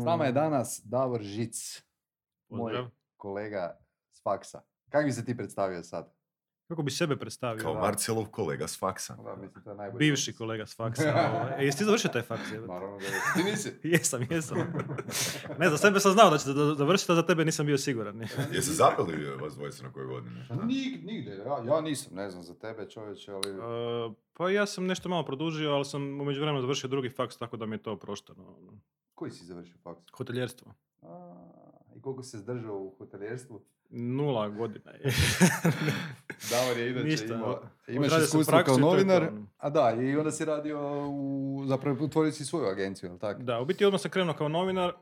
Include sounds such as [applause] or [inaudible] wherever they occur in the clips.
S nama je danas Davor Žic, moj kolega s faksa. Kako bi se ti predstavio sad? Kako bi sebe predstavio? Kao. Marcelov kolega s faksa. Da, mislim, to je najbolji Bivši opis. kolega s faksa. [laughs] ovaj. E, jesi ti završio taj faks? Naravno da je. Ti nisi? [laughs] Jesam, jesam. Ne, za sebe sam znao da ćete završiti, a za tebe nisam bio siguran. [laughs] Jeste zapeli vas dvojice na koje godine? Nig, nigde, ja, ja nisam, ne znam za tebe čovječe, ali... Uh, pa ja sam nešto malo produžio, ali sam u međuvremenu završio drugi faks, tako da mi je to oprošteno. ono. Koji si završio faks? Hoteljerstvo. I koliko se zdržao u hoteljerstvu? Nula godina. [laughs] Davor je inače Ništa. imao, imaš iskustvo kao novinar, ono. a da, i onda si radio u, zapravo otvorio si svoju agenciju, jel tako? Da, u biti odmah sam krenuo kao novinar,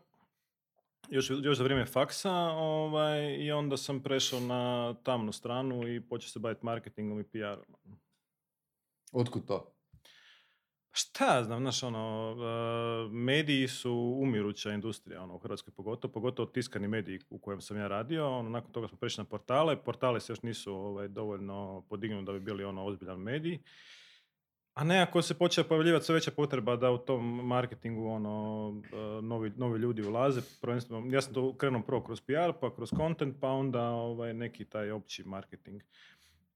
još, još za vrijeme faksa, ovaj, i onda sam prešao na tamnu stranu i počeo se baviti marketingom i PR-om. Otkud to? Šta ja znam, znaš, ono, e, mediji su umiruća industrija, ono, u Hrvatskoj pogotovo, pogotovo tiskani mediji u kojem sam ja radio, ono, nakon toga smo prešli na portale, portale se još nisu ovaj, dovoljno podignuti da bi bili ono ozbiljan medij, a nekako se počela pojavljivati sve veća potreba da u tom marketingu ono, e, novi, novi ljudi ulaze, prvenstveno, ja sam to krenuo prvo kroz PR, pa kroz content, pa onda ovaj, neki taj opći marketing.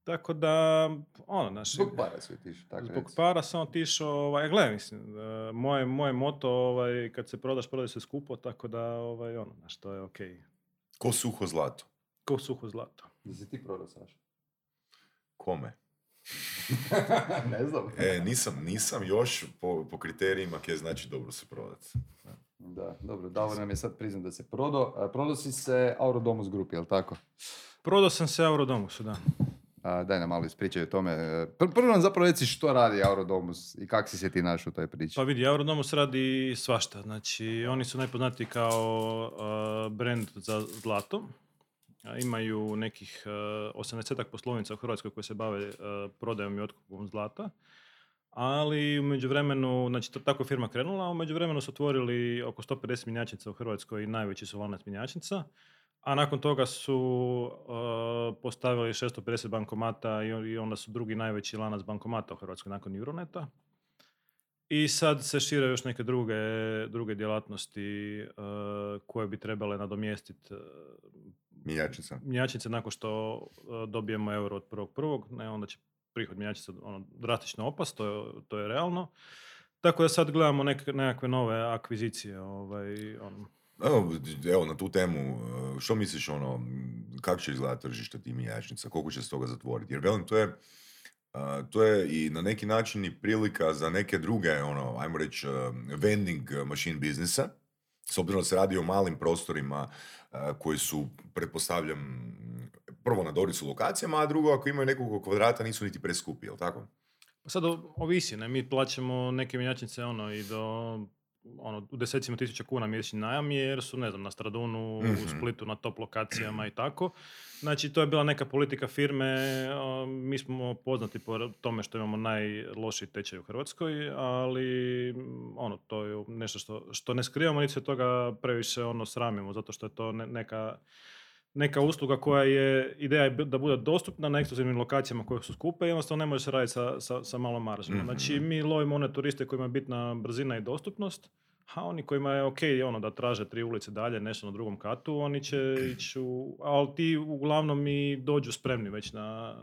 Tako da, ono, znaš, Zbog para si otišao, tako Zbog reci. para sam otišao, ovaj, gledaj, mislim, e, moje, moje moto, ovaj, kad se prodaš, prodaj se skupo, tako da, ovaj, ono, znaš, to je okej. Ko suho zlato? Ko suho zlato. Da si ti prodao, Saša? Kome? [laughs] ne znam. E, nisam, nisam još po, po kriterijima kje znači dobro se prodati. Da, dobro, Davor nam je sad priznat da se prodao. Prodao si se Aurodomus grupi, jel tako? Prodao sam se Eurodomusu, da. A, daj nam malo ispričaj o tome. E, pr- Prvo nam zapravo reci što radi Aurodomus i kako si se ti našao u toj priči. Pa vidi, Eurodomus radi svašta. Znači, oni su najpoznatiji kao uh, brand za zlato. Imaju nekih uh, 80 poslovnica u Hrvatskoj koje se bave uh, prodajom i otkupom zlata. Ali u međuvremenu, znači to tako firma krenula, a u međuvremenu su otvorili oko 150 mjenjačnica u Hrvatskoj i najveći su lanac mjenjačnica. A nakon toga su uh, postavili 650 bankomata i, on- i onda su drugi najveći lanac bankomata u Hrvatskoj nakon Euroneta. I sad se šire još neke druge, druge djelatnosti uh, koje bi trebale nadomjestiti uh, Minjačnica. mjenjačnice nakon što uh, dobijemo euro od prvog prvog, ne, onda će prihod mjenjačnica ono, drastično opast, to je, to je realno. Tako da sad gledamo neke, nekakve nove akvizicije. Ovaj, ono. Evo, evo, na tu temu, e, što misliš ono, kako će izgledati tržište tih minjačnica, koliko će se toga zatvoriti? Jer velim, to je, a, to je i na neki način i prilika za neke druge, ono, ajmo reći, e, vending machine biznisa, s obzirom da se radi o malim prostorima e, koji su, pretpostavljam, prvo na doricu lokacijama, a drugo, ako imaju nekoliko kvadrata, nisu niti preskupi, jel tako? Pa sad ovisi, ne? mi plaćamo neke mjenjačnice ono, i do ono, u desecima tisuća kuna mjesečni najam jer su, ne znam, na Stradunu, u Mhm. Splitu, na top lokacijama i tako. Znači, to je bila neka politika firme, mi smo poznati po tome što imamo najlošiji tečaj u Hrvatskoj, ali m, ono, to je nešto što, što ne skrivamo, niti se toga previše ono, sramimo, zato što je to ne- neka neka usluga koja je, ideja je da bude dostupna na ekskluzivnim lokacijama koje su skupe i jednostavno ne može se raditi sa, sa, sa malom maržom. Mhm. Znači mi lovimo one turiste kojima je bitna brzina i dostupnost, a oni kojima je ok ono da traže tri ulice dalje, nešto na drugom katu, oni će [clears throat] ići u, ali ti uglavnom i dođu spremni već na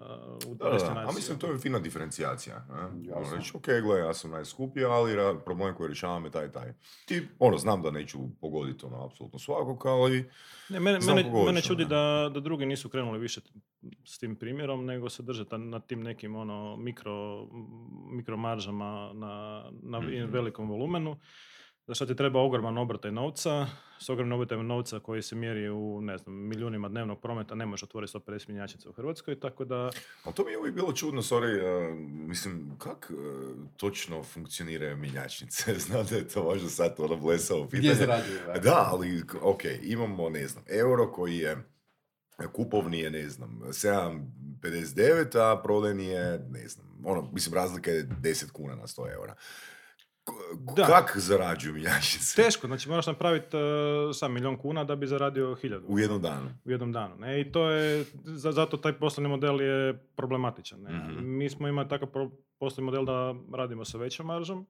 u Da, da, destinaciju. a mislim to je fina diferencijacija. Ne? Ono reći, ok, gle, ja sam najskuplji, ali problem koji rješavam je taj taj. Ti, ono, znam da neću pogoditi ono, apsolutno svakog, ali Ne, mene, mene, koga mene čudi ono. da, da drugi nisu krenuli više s tim primjerom, nego se drže ta- na tim nekim ono, mikro, mikro maržama na, na i Mhm. velikom volumenu. Za što ti treba ogroman obrtaj novca, s ogromnim obrtajem novca koji se mjeri u, ne znam, milijunima dnevnog prometa, ne možeš otvoriti 150 mjenjačnica u Hrvatskoj, tako da... Ali to mi je uvijek bilo čudno, sorry, uh, mislim, kak uh, točno funkcioniraju minjačnice? [laughs] Znam da je to možda sad ono blesavo Gdje pitanje. da? Da, ali, ok, imamo, ne znam, euro koji je kupovni je, ne znam, 7,59, a prodajni je, ne znam, ono, mislim, razlika je 10 kuna na 100 eura. Da. Kak zarađuju [laughs] mjenjačnice? Teško, znači moraš napraviti uh, sam milion kuna da bi zaradio hiljadu U jednom danu. u jednom danu. Ne? I to je, za- zato taj poslovni model je problematičan. Ne? Mhm. Mi smo imali takav pro- poslovni model da radimo sa većom maržom,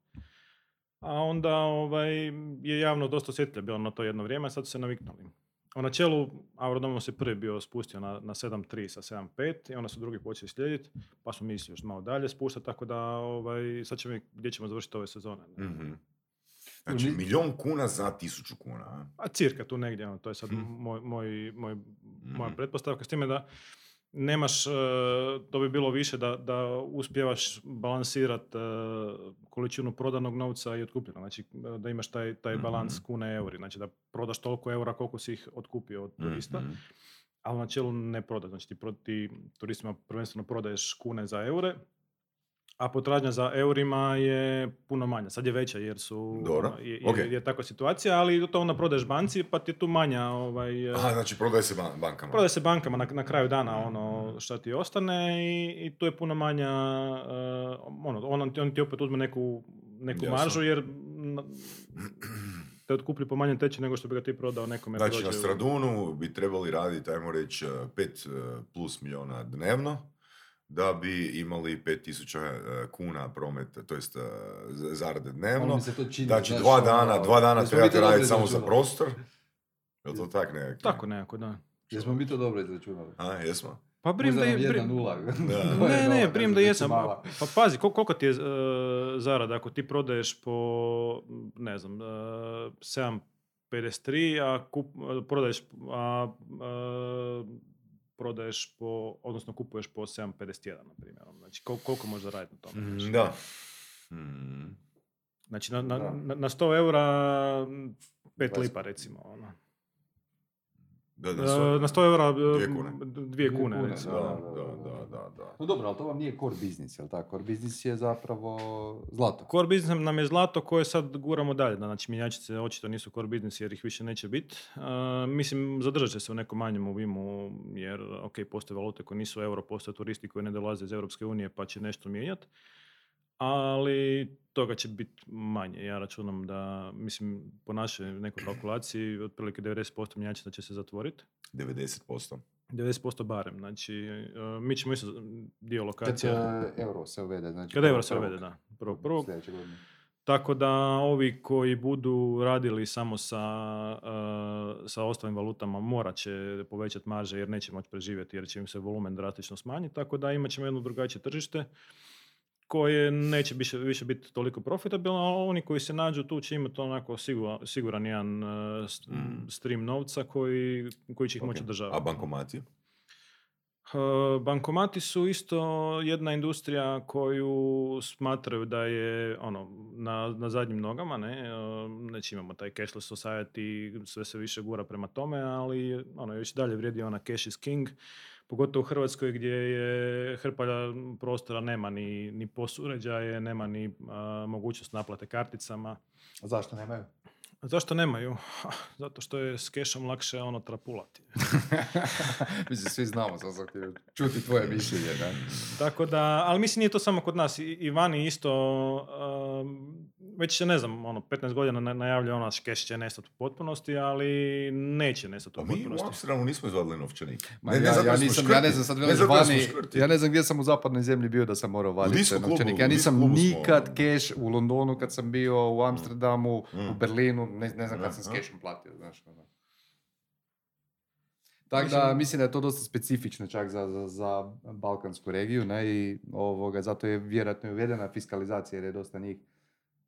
a onda ovaj, je javno dosta osjetljivo bilo na to jedno vrijeme, sad su se naviknuli. U načelu, Agrodomos je prvi bio spustio na, na 7.3 sa 7.5 i onda su drugi počeli slijediti, pa smo mislili još malo dalje spuštati, tako da ovaj, sad ćemo gdje ćemo završiti ove sezone. ne. Mhm. Znači, Mi- milion kuna za tisuću kuna. a? A cirka tu negdje, ono, to je sad Mhm. moj, moj, moj, moja Mhm. pretpostavka, s time da nemaš, e, to bi bilo više da, da uspijevaš balansirat e, količinu prodanog novca i otkupljenog, znači e, da imaš taj, taj balans Mhm. kune euri, znači da prodaš toliko eura koliko si ih otkupio od turista, Mhm. ali u načelu ne prodaš, znači ti, pro- ti turistima prvenstveno prodaješ kune za eure, a potražnja za eurima je puno manja. Sad je veća jer su Dobro, je, je, ok. je takva situacija, ali to onda prodaješ banci pa ti je tu manja ovaj, Aha, znači prodaje se ban- bankama. Prodaje se bankama na, na kraju dana Mhm. ono šta ti ostane i, i tu je puno manja, eh, ono, on, ti- on ti opet uzme neku, neku Jasno. maržu jer na- [clears throat] te otkuplju po manjem tečaju nego što bi ga ti prodao nekome. Znači, dođe na Stradunu bi trebali raditi, ajmo reći, 5 plus milijuna dnevno, da bi imali 5000 eh, kuna prometa, to jest z- zarade Ono dnevno. mi se to čini, Znači, znaš, dva ono, dana, dva dana trebate raditi samo za prostor. Je li to tak nekako? Tako nekako, da. Jesmo mi to dobro izračunali? A, jesmo? Pa brim da je... brim- nula. Da. [laughs] Ne, ne, brim se da jesam. Pa pazi, kol- koliko ti je uh, zarada ako ti prodaješ po, ne znam, uh, 7,53, a kup, a prodaješ, a, a, prodaješ po, odnosno kupuješ po 7,51, na primjer. ono, Znači, kol- koliko možeš zaraditi na tome? Mm, znači? Da. Mm. Znači, na, na, Da. na, na 100 eura, 5 Dvadeset. lipa, recimo. Ono. Da, da, E, na 100 eura, Dvije e, kune. dvije Dvije kune, kune, recimo. Da, Da, da, da, da, da, da. No dobro, ali to vam nije core biznis, jel tako? Core biznis je zapravo zlato. Core business nam je zlato koje sad guramo dalje. Znači, mjenjačnice očito nisu core business jer ih više neće biti. mislim, zadržat će se u nekom manjem obimu jer, ok, postoje valute koje nisu euro, postoje turisti koji ne dolaze iz Europske unije pa će nešto mijenjati. Ali toga će biti manje. Ja računam da, mislim, po našoj nekoj kalkulaciji, otprilike 90% mjenjačnica će se zatvoriti. 90%. 90% barem. Znači, e, mi ćemo isto dio Kad lokacija... e, euro se uvede, znači... Kad euro se prvog- uvede, da. Prvog, prvog. Tako da ovi koji budu radili samo sa, uh, sa ostalim valutama morat će povećati marže jer neće moći preživjeti jer će im se volumen drastično smanjiti. Tako da imat ćemo jedno drugačije tržište koje neće više, više biti toliko profitabilno, a oni koji se nađu tu će imati onako siguran, siguran jedan uh, s- Mm. stream novca koji, koji će ih moći Ok. održavati. A bankomati? Uh, Bankomati su isto jedna industrija koju smatraju da je ono, na, na zadnjim nogama, ne? Uh, Znači imamo taj cashless society, sve se više gura prema tome, ali ono, još dalje vrijedi ona cash is king, pogotovo u Hrvatskoj gdje je hrpa prostora, nema ni, ni POS uređaje, nema ni uh, mogućnost naplate karticama. A zašto nemaju? A Zašto nemaju? Zato što je s kešom lakše ono trapulati. [laughs] Mislim, svi znamo, sam sam htio čuti tvoje mišljenje, da. Tako da, ali mislim nije to samo kod nas, i, i vani isto, um, već se ne znam, ono, 15 godina na- najavljuje ono keš će nestati u potpunosti, ali neće nestati Pa u mi u potpunosti. Amsterdamu nismo izvadili novčanik. Ma Ne, ne ja, ja, nisam, ja ne znam, sad vani, ja ne znam gdje sam u zapadnoj zemlji bio da sam morao vaditi novčanike. Ja nisam smo, nikad ono. keš u Londonu kad sam bio, u Amsterdamu, Mm. u Berlinu, ne, ne znam kad sam s kešom platio, znaš. ono. Tako da mislim da je to dosta specifično čak za, za, za balkansku regiju, ne, i ovoga, zato je vjerojatno uvedena fiskalizacija jer je dosta njih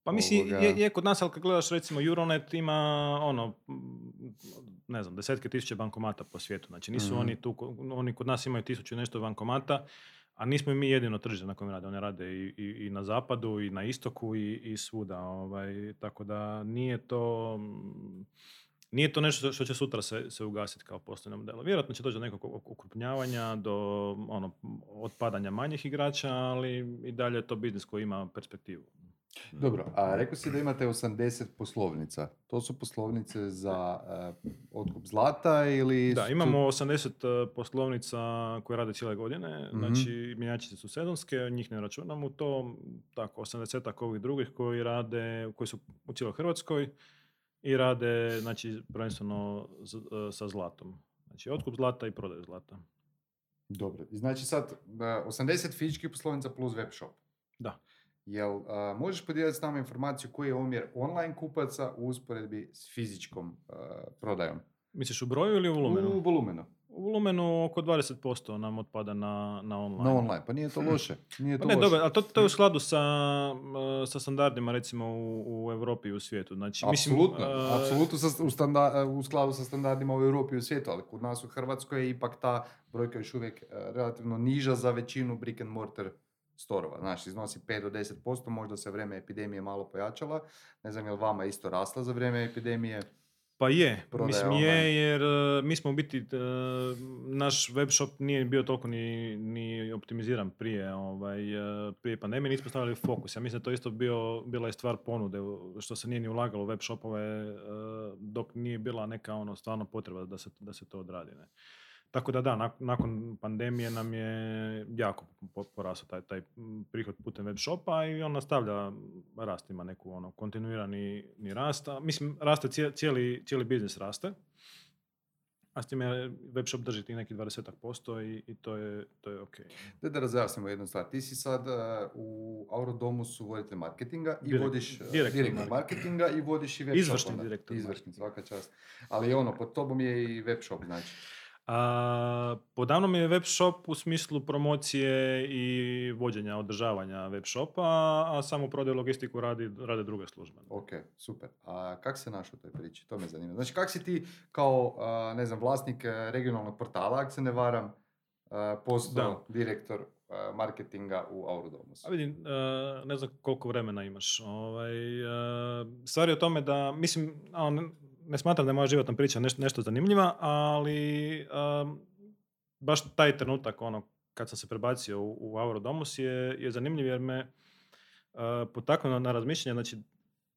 Pa mislim, ovoga- je, je kod nas, ali kad gledaš recimo Euronet ima ono, ne znam, desetke tisuće bankomata po svijetu. Znači nisu Mhm. oni tu, oni kod nas imaju tisuću nešto bankomata, a nismo mi jedino tržište na kojem rade. Oni rade i, i, i na zapadu, i na istoku, i, i svuda. Ovaj, tako da nije to... Nije to nešto što će sutra se, se ugasiti kao poslovno model. Vjerojatno će doći do nekog ok- okrupnjavanja, do ono, otpadanja manjih igrača, ali i dalje je to biznis koji ima perspektivu. Dobro, a rekao si da imate 80 poslovnica. To su poslovnice za uh, otkup zlata ili... Da, su- imamo 80 poslovnica koje rade cijele godine, Mhm. znači mjenjačice su sezonske, njih ne računamo u to, tako 80 ovih drugih koji rade, koji su u cijeloj Hrvatskoj i rade, znači, prvenstveno z- e, sa zlatom. Znači, otkup zlata i prodaju zlata. Dobro, znači sad uh, 80 fizičkih poslovnica plus web shop. Da. Jel uh, možeš podijeliti s nama informaciju koji je omjer online kupaca u usporedbi s fizičkom uh, prodajom? Misliš u broju ili u volumenu? U volumenu. U volumenu oko 20% nam otpada na, na online. Na online, pa nije to loše. Nije to Pa ne, loše. dobro, ali to, to je u skladu sa, sa standardima recimo u, u Europi i u svijetu. Znači, mislim, Apsolutno, uh, apsolutno sa- u, standa- u skladu sa standardima u Europi i u svijetu, ali kod nas u Hrvatskoj je ipak ta brojka još uvijek e, relativno niža za većinu brick and mortar storova. Znači, iznosi 5 do 10%, možda se vrijeme epidemije malo pojačala. Ne znam je li vama isto rasla za vrijeme epidemije? Pa je, prodaja mislim online. je, jer uh, mi smo u biti, uh, naš web shop nije bio toliko ni, ni optimiziran prije, ovaj, uh, prije pandemije, nismo stavili fokus. Ja mislim da to isto bio, bila je stvar ponude, što se nije ni ulagalo u web shopove, dok nije bila neka ono stvarno potreba da se, da se to odradi. Ne. Tako da da, nak- nakon pandemije nam je jako po- porastao taj, taj prihod putem web shopa i on nastavlja rast, ima neku ono, kontinuirani ni rast. A, mislim, raste cije- cijeli, cijeli biznis raste. A s time web shop drži tih nekih 20% i, i to je, to je ok. Da da razjasnimo jednu stvar. Ti si sad e, u Aurodomu su voditelj marketinga i Direkt- vodiš e, direktor direktor marketinga i vodiš i web Izvršni shop onda. direktor Izvršni, svaka čast. Ali ono, pod tobom je i web shop, znači. A, podavno mi je web shop u smislu promocije i vođenja, održavanja web shopa, a samo prodaju logistiku radi, rade druge službe. Ok, super. A kak se našao u toj priči? To me zanima. Znači, kak si ti kao, a, ne znam, vlasnik e, regionalnog portala, ako se ne varam, a, postao direktor a, marketinga u Aurodomusu? A vidim, e, ne znam koliko vremena imaš. Ovaj, e, stvar je o tome da, mislim, a, ne, smatram da je moja životna priča nešto, nešto zanimljiva, ali e, baš taj trenutak, ono, kad sam se prebacio u, u Aurodomus je, je zanimljiv jer me e, potaknuo na, na razmišljanje, znači,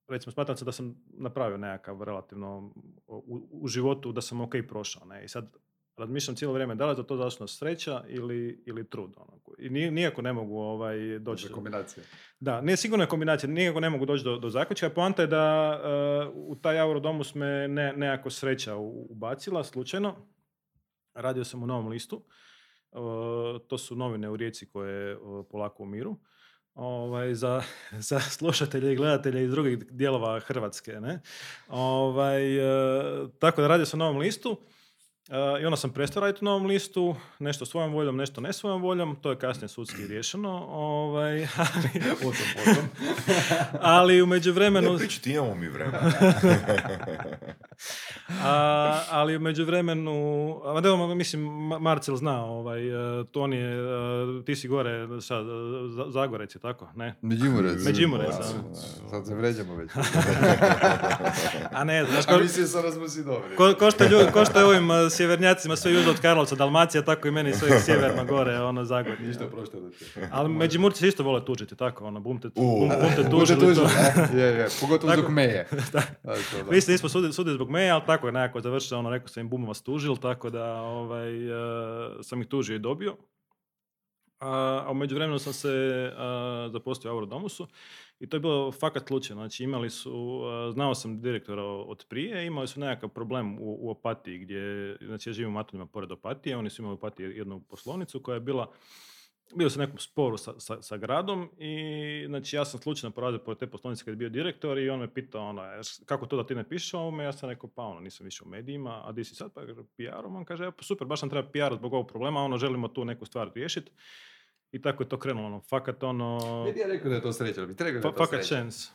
recimo, smatram se da sam napravio nekakav relativno u, u životu, da sam ok prošao, ne, i sad razmišljam cijelo vrijeme da li je za to zašto sreća ili, ili trud. Ono. I ni- nijako ne mogu ovaj, doći... Može kombinacija. Da, nije sigurno je kombinacija, nikako ne mogu doći do, do zaključka. Poanta je da uh, u taj Eurodomus me ne, nekako sreća ubacila, slučajno. Radio sam u Novom listu. Uh, to su novine u Rijeci koje uh, polako umiru. Ovaj, za, [laughs] za slušatelje i gledatelje iz drugih dijelova Hrvatske. Ne? Ovaj, uh, tako da radio sam u Novom listu. Uh, I onda sam prestao raditi u novom listu, nešto svojom voljom, nešto ne svojom voljom, to je kasnije sudski riješeno, ovaj, [laughs] ali, Potom, potom. [laughs] ali u međuvremenu, Ne pričati, imamo mi vremena. [laughs] a, ali u međuvremenu, a da, mislim, Ma- Marcel zna, ovaj, e, Toni je, e, ti si gore, sad, za- Zagorec je tako, ne? Međimurec. Međimurec, Sad se vređamo već. [laughs] A ne, znaš, A ko, mislio sam da smo si dobri. ko, ko što, lju- ko što je ovim e, sjevernjacima sve južno od Karlovca, Dalmacija, tako i meni sve sjeverno gore, ono, Zagorje. Ništa prošlo da ti. Ali Međimurci se isto vole tužiti, tako, ono, bum te, U. bum, bum te Bude [laughs] tužili to. tužno, [laughs] e? Je, je, pogotovo zbog meje. Da, to da. Mi se nismo sudili, zbog meja, ali tako je nekako završilo, ono, rekao sam im bum vas tužil, tako da ovaj, e, sam ih tužio i dobio. A, a u međuvremenu sam se a, zaposlio u Eurodomusu i to je bilo fakat slučajno. Znači imali su, a, znao sam direktora od prije, imali su nekakav problem u, u Opatiji gdje, znači ja živim u Matuljima pored Opatije, oni su imali u Opatiji jednu poslovnicu koja je bila bio sam u nekom sporu sa, sa, sa gradom i znači ja sam slučajno prolazio pored te poslovnice kad je bio direktor i on me pitao ono, "E, kako to da ti ne pišeš o ovome, ja sam rekao pa ono, nisam više u medijima, a di si sad, pa ja PR-om, on kaže, "E, pa super, baš nam treba PR zbog ovog problema, ono, želimo tu neku stvar riješiti. I tako je to krenulo, ono, fakat ono, Ne bi ja rekao da je to sreća, ali bi rekao da je to fakat sreća. chance.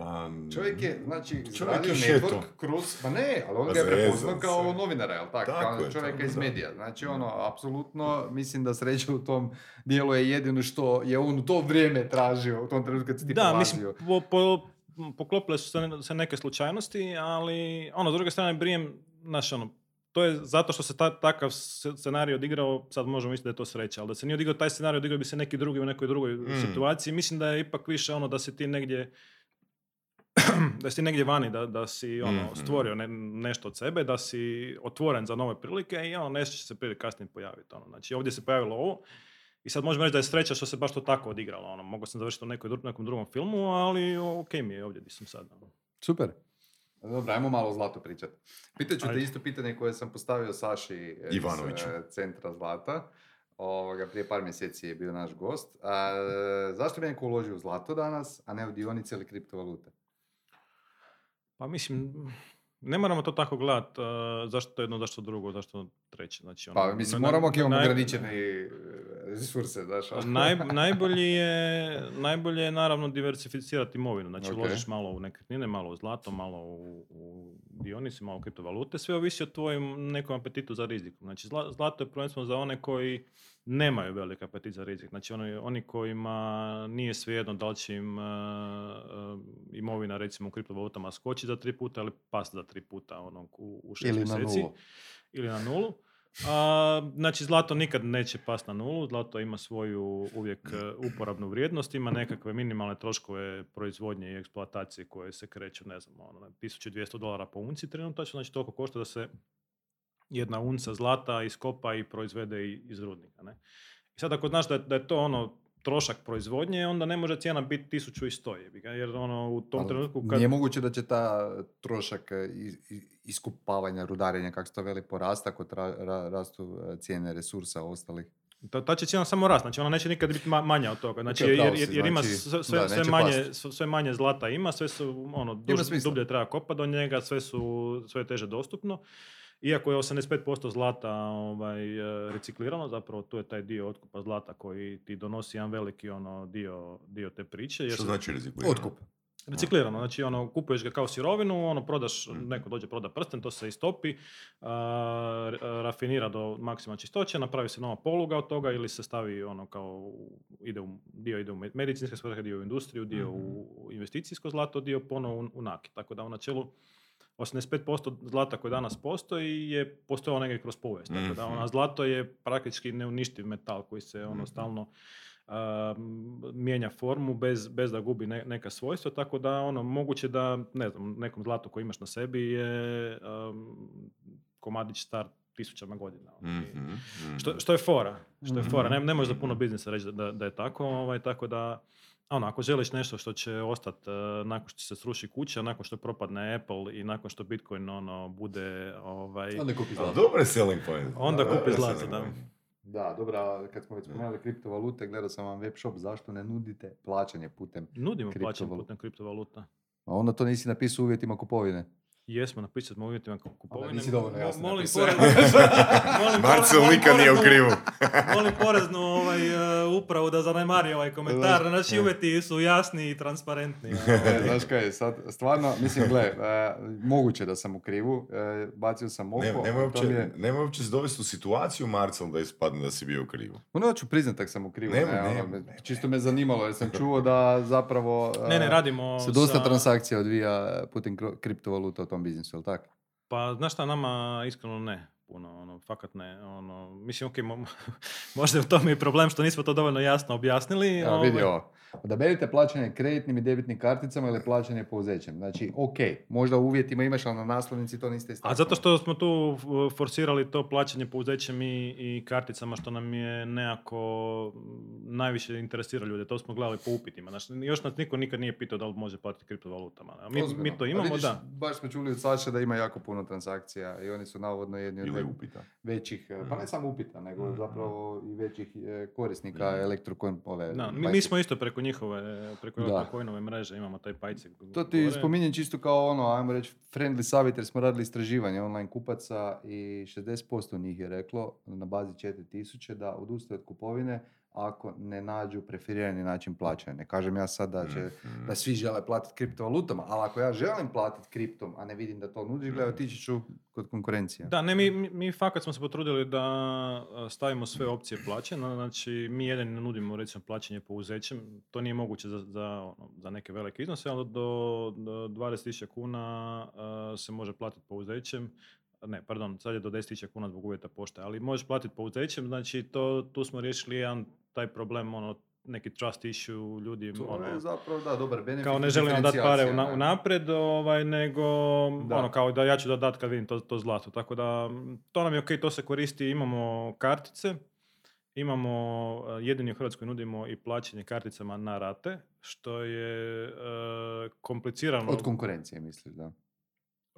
Pa, Čovjek je, znači, Čovjek izradio je šeto. network kroz, pa ne, ali on Pa ga je prepoznao se. kao novinara, jel tako? Tako Kao je, čovjeka tako, iz da. medija. Znači, ono, apsolutno, mislim da sreća u tom dijelu je jedino što je on u to vrijeme tražio, u tom trenutku kad si ti Da, mislim, po, po, poklopile su se, se neke slučajnosti, ali ono, s druge strane, brijem, znaš, ono, to je zato što se ta, takav scenarij odigrao, sad možemo misliti da je to sreća, ali da se nije odigrao taj scenarij, odigrao bi se neki drugi u nekoj drugoj Mm. situaciji. Mislim da je ipak više ono da si ti negdje [clears throat] da si negdje vani, da, da si ono, Mhm. stvorio ne- nešto od sebe, da si otvoren za nove prilike i ono, nešto će se prije kasnije pojaviti. Ono. Znači, ovdje se pojavilo ovo i sad možemo reći da je sreća što se baš to tako odigralo. Ono. Mogao sam završiti u nekoj, nekom drugom filmu, ali ok mi je ovdje gdje sam sad. Ono. Super. Dobro, ajmo malo o Zlatu pričat. Pitaću te isto pitanje koje sam postavio Saši e, iz Ivanoviću. e, Centra Zlata. Ovoga, prije par mjeseci je bio naš gost. A, zašto bi neko uložio u zlato danas, a ne u dionice ili kriptovalute? Pa mislim, ne moramo to tako gledati, zašto jedno, zašto drugo, zašto treće. Znači, ono, Pa mislim, moramo imamo e, resurse, znaš. ono. Naj, [laughs] najbolji, je, najbolje je naravno diversificirati imovinu. Znači Ok. uložiš malo u nekretnine, malo u zlato, malo u, u dionice, malo u kriptovalute. Sve ovisi o tvojem nekom apetitu za rizik. Znači zla- zlato je prvenstveno za one koji nemaju velik apetit za rizik. Znači oni, oni kojima nije svejedno da li će im uh, imovina recimo u kriptovalutama skoči za tri puta ili past za tri puta ono, u, u šest Ili na mjeseci nulu. ili na nulu. A, znači, zlato nikad neće past na nulu, zlato ima svoju uvijek e, uporabnu vrijednost, ima nekakve minimalne troškove proizvodnje i eksploatacije koje se kreću, ne znam, ono, na 1200 dolara po unci trenutačno, znači toliko košta da se jedna unca zlata iskopa i proizvede iz rudnika. Ne? I sad ako znaš da da je to ono trošak proizvodnje, onda ne može cijena biti 1100, jebi ga, jer ono u tom Ali trenutku kad... Nije moguće da će ta trošak e, iskopavanja, rudarenja, kako se to veli, porasta ako tra- ra- rastu e, cijene resursa ostalih. Ta, ta će cijena samo rast, znači ona neće nikad biti ma- manja od toga. Znači, jer, jer, jer ima znači, sve, sve, da, sve manje, sve sve manje zlata ima, sve su ono, duž, dublje treba kopa do njega, sve su sve teže dostupno. Iako je 85% zlata ovaj, e, reciklirano, zapravo tu je taj dio otkupa zlata koji ti donosi jedan veliki ono, dio, dio te priče. jer Što znači reciklirano? Otkup. Reciklirano, znači ono, kupuješ ga kao sirovinu, ono, prodaš, Mhm. neko dođe proda prsten, to se istopi, a, r- rafinira do maksimalne čistoće, napravi se nova poluga od toga ili se stavi ono kao, ide u, dio ide u me- medicinske svrhe, dio u industriju, dio u investicijsko zlato, dio ponovo u, u naki. Tako da u načelu 85% zlata koje danas postoji je postojalo negdje kroz povijest. Tako da Mhm. ona zlato je praktički neuništiv metal koji se ono Mhm. stalno m, mijenja formu bez, bez da gubi ne- neka svojstva, tako da ono moguće da ne znam, nekom zlatu koji imaš na sebi je um, komadić star tisućama godina. mhm. što, što je fora, što je fora. Ne, ne možeš za puno biznisa reći da, da, da je tako, ovaj, tako da ono, ako želiš nešto što će ostati nakon što se sruši kuća, nakon što propadne Apple i nakon što Bitcoin ono, bude ovaj, Onda kupi zlato. Dobar je selling point. Onda kupi zlato, da. Da, dobro, kad smo već spomenuli kriptovalute, gledao sam vam web shop, zašto ne nudite plaćanje putem? nudimo plaćanje putem kriptovaluta. A onda to nisi napisao u uvjetima kupovine. Jesmo napisali smo uvjetima kupovine. nisi dovoljno jasno Molim [laughs] Marcel nikad nije u krivu. [laughs] Molim poreznu ovaj, e, upravu da zanemari ovaj komentar. Znači uvjeti su jasni i transparentni. E, znaš kaj, sad, stvarno, mislim, gle, e, moguće da sam u krivu, e, bacio sam oko. Ne, nemoj to mi uopće, je- nemoj uopće se dovesti u situaciju, Marcel, da ispadne da si bio u krivu. Ono ću priznat tak sam u krivu. Ne, ono, nemoj, me- nemoj. čisto me zanimalo jer sam [laughs] čuo da zapravo Ne, ne, radimo se dosta sa- transakcija odvija putem kriptovaluta tom biznisu, jel tako? Pa, znaš šta, nama iskreno ne. Puno, ono, fakat ne. Ono, mislim, ok, mo- [laughs] možda je u tome i problem što nismo to dovoljno jasno objasnili. Ovaj, vidi ovo. Odaberite plaćanje kreditnim i debitnim karticama ili plaćanje pouzećem. Znači, ok, možda u uvjetima imaš, ali na naslovnici to niste A istaknuli. zato što smo tu forsirali to plaćanje pouzećem i, i karticama što nam je nekako najviše interesira ljude. To smo gledali po upitima. Znači, još nas niko nikad nije pitao da li može platiti kriptovalutama. A mi, Ozbiljno. mi to A imamo, vidiš, da. Baš smo čuli od Saše da ima jako puno transakcija i oni su navodno jedni od upita. većih, e, pa ne samo upita, nego Mhm. zapravo i većih e, korisnika elektrokon, ove, Da, mi, mi smo isto preko njihove, preko Da. mreže imamo taj pajci. To ti gore. spominjem čisto kao ono, ajmo reći, friendly savjet jer smo radili istraživanje online kupaca i 60% njih je reklo na bazi 4000 da odustaju od kupovine ako ne nađu preferirani način plaćanja. Ne kažem ja sad da će Mhm. da svi žele platiti kriptovalutama, ali ako ja želim platiti kriptom, a ne vidim da to nudiš, gledaj, otići ću kod konkurencije. Da, ne, mi, mi, fakat smo se potrudili da stavimo sve opcije plaćanja, znači mi jedan ne nudimo recimo plaćanje pouzećem, to nije moguće za, za, ono, za neke velike iznose, ali do, do 20.000 kuna a, se može platiti pouzećem, ne, pardon, sad je do 10.000 kuna zbog uvjeta pošte, ali možeš platiti pouzećem, znači to, tu smo riješili jedan taj problem, ono, neki trust issue, ljudi, To ono, je zapravo, da, dobar benefit. kao ne želim vam dati pare ne. unaprijed, ovaj, nego Da. ono, kao da ja ću da dat kad vidim to, to zlato. Tako da, to nam je ok, to se koristi, imamo kartice, imamo, eh, jedini u Hrvatskoj nudimo i plaćanje karticama na rate, što je eh, komplicirano. Od konkurencije, misliš, da.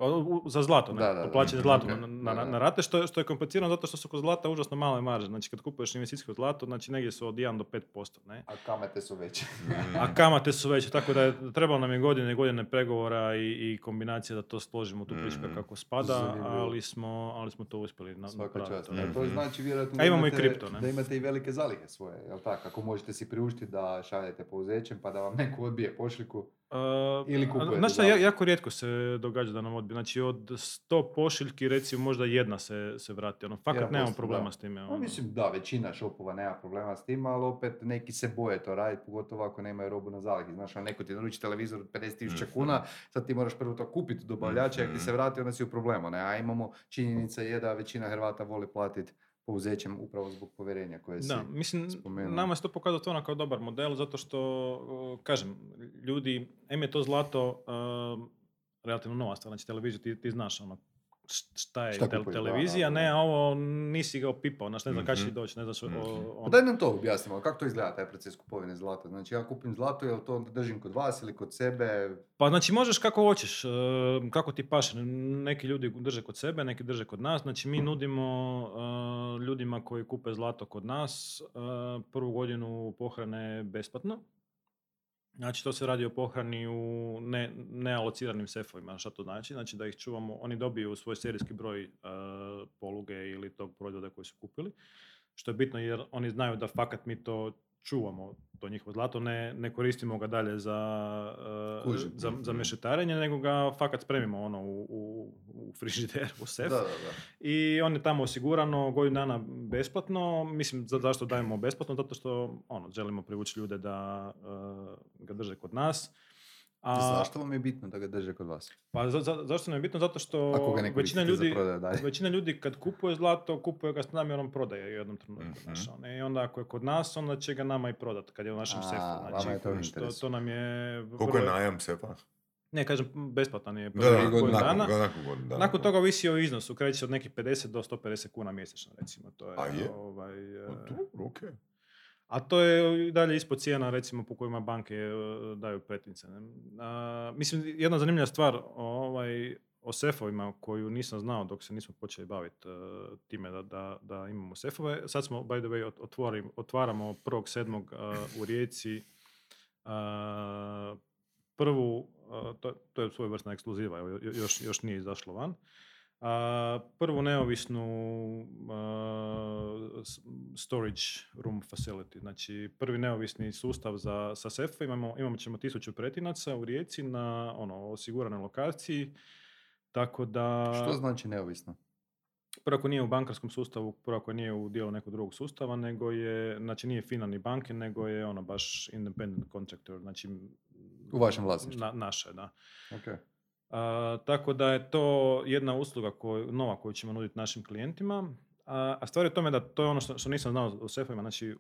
O, u- Za zlato, ne? Da, da, plaćanje Mhm, zlato ok. na, na, na rate, što je, što je komplicirano zato što su kod zlata užasno male marže. Znači kad kupuješ investicijsko zlato, znači negdje su od 1 do 5%, ne? A kamate su veće. [laughs] A kamate su veće, tako da je trebalo nam je godine i godine pregovora i, i kombinacije da to složimo tu priču Mhm. kako spada, ali smo, ali smo to uspjeli na, Svaka čast. A to znači vjerojatno A da imamo i imate- kripto, ne? Da imate i velike zalihe svoje, jel tako? Ako možete si priuštiti da šaljete pouzećem pa da vam neko odbije pošiljku. Uh, Ili kupujete ja- jako rijetko se događa da nam odbije. Znači od 100 pošiljki recimo možda jedna se, se vrati. Ono, fakat 1%, nemamo problema da. s time. No, ono. mislim, da, većina šopova nema problema s tim, ali opet neki se boje to raditi, pogotovo ako nemaju robu na zalihi. Znaš, ono, neko ti naruči televizor od 50.000 Mhm. kuna, sad ti moraš prvo to kupiti dobavljača, ako ti se Mhm. vrati, onda si u problemu. Ne? A imamo, činjenica je da većina Hrvata voli platiti pouzećem upravo zbog povjerenja koje si... Da, mislim, spomenuo. nama se to pokazalo to kao dobar model, zato što, kažem, ljudi, em je to zlato uh, relativno nova stvar, znači televiziju ti, ti znaš ono, šta je Šta da, televizija, da, da. ne, a ovo nisi ga opipao, znaš, ne znam kad će ti Mhm. doći, ne Mhm. o- Pa ono- daj nam to objasnimo, kako to izgleda taj proces kupovine zlata? Znači ja kupim zlato, jel to držim kod vas ili kod sebe? Pa znači možeš kako hoćeš, e, kako ti paše. Neki ljudi drže kod sebe, neki drže kod nas. Znači mi nudimo e, ljudima koji kupe zlato kod nas e, prvu godinu pohrane besplatno. Znači to se radi o pohrani u ne, nealociranim sefovima. Šta to znači? Znači da ih čuvamo, oni dobiju svoj serijski broj e, poluge ili tog proizvoda koji su kupili. Što je bitno jer oni znaju da fakat mi to čuvamo, to njihovo zlato, ne, ne koristimo ga dalje za, Kužim. za, za mešetarenje, nego ga fakat spremimo ono u, u, u frižider, u sef. Da, da, da. I on je tamo osigurano godinu dana besplatno. Mislim, za, zašto dajemo besplatno? Zato što ono, želimo privući ljude da e, ga drže kod nas. A, Zašto vam je bitno da ga drže kod vas? Pa za, za- zašto nam je bitno? Zato što Ako ga ne većina ljudi, za dalje. većina ljudi kad kupuje zlato, kupuje ga s namjerom prodaje u jednom trenutku. Mhm. znaš, ono. I onda ako je kod nas, onda će ga nama i prodat kad je u našem A, sefu. vama Znači, je to kužiš, to, nam je... Koliko je najam sefa? Ne, kažem, besplatan je Da, prvi da, nakon, dana. nakon godinu dana. Nakon toga ovisi o iznosu, kreće se od nekih 50 do 150 kuna mjesečno, recimo. To je, A je? Ovaj, e, Pa dobro, okej. A to je i dalje ispod cijena, recimo, po kojima banke e, daju pretince. A, mislim, jedna zanimljiva stvar ovaj, o sefovima koju nisam znao dok se nismo počeli baviti e, time da, da, da imamo sefove. Sad smo, by the way, ot- otvori, otvaramo 1.7. e, u Rijeci e, prvu, to, to je svojevrsna ekskluziva, još, još nije izašlo van. A, prvu neovisnu a, s- storage room facility, znači prvi neovisni sustav za, sa sefovima, imamo, imamo ćemo tisuću pretinaca u Rijeci na ono, osiguranoj lokaciji, tako da... Što znači neovisno? Prvo ako nije u bankarskom sustavu, prvo ako nije u dijelu nekog drugog sustava, nego je, znači nije FINA ni banke, nego je ono baš independent contractor, znači... U vašem vlasništvu? Na, naše, da. Ok. A, tako da je to jedna usluga koju, nova koju ćemo nuditi našim klijentima. A, a stvar je u tome da to je ono što, što nisam znao o sefovima. Znači,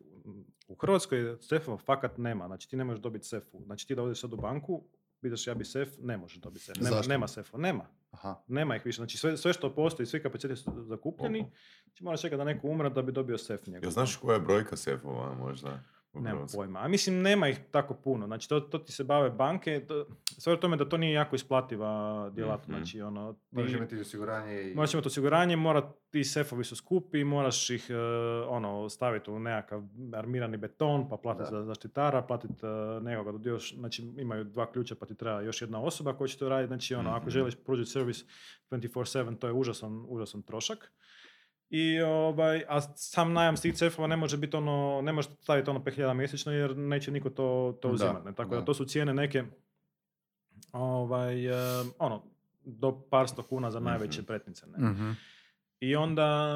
u Hrvatskoj sefova fakat nema. Znači, ti ne možeš dobiti sefu. Znači, ti da odeš sad u banku, pitaš ja bi sef, ne možeš dobiti sef. Nema, Zašto? nema sefa. Nema. Aha. Nema ih više. Znači, sve, sve što postoji, svi kapaciteti su zakupljeni. Znači, moraš čekati da neko umre da bi dobio sef njegov. Jel znaš koja je brojka sefova možda? Nemam pojma. A mislim, nema ih tako puno. Znači, to, to ti se bave banke. Je u tome da to nije jako isplativa djelatnost. Mhm. Znači, ono, Moraš ti- imati osiguranje i... Moraš imati osiguranje, mora, ti sefovi su skupi, moraš ih e, ono, staviti u nekakav armirani beton, pa platiti za zaštitara, platiti uh, nekoga da još, znači imaju dva ključa pa ti treba još jedna osoba koja će to raditi, znači ono, ako Mhm. želiš pružiti servis 24-7, to je užasan, užasan trošak. I, ovaj, a sam najam tih cefova ne može biti ono, ne može staviti ono 5000 mjesečno jer neće niko to, to uzimati. ne. Tako da. da. to su cijene neke ovaj, e, ono, do par sto kuna za najveće Mhm. pretnice. Ne? Mhm. I onda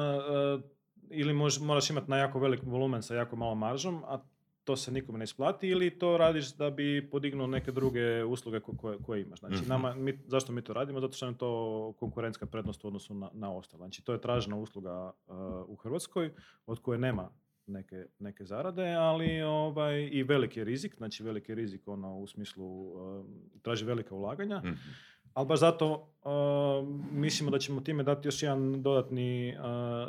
e, ili mož, moraš imati na jako velik volumen sa jako malom maržom, a to se nikome ne isplati ili to radiš da bi podignuo neke druge usluge ko- koje, koje imaš. Znači, Mhm. nama, mi, zašto mi to radimo? Zato što nam je to konkurentska prednost u odnosu na, na ostalo. Znači, to je tražena usluga uh, u Hrvatskoj od koje nema neke, neke zarade, ali ovaj, i veliki rizik, znači veliki rizik ono, u smislu uh, traži velika ulaganja, Mhm. Ali baš zato uh, mislimo da ćemo time dati još jedan dodatni uh,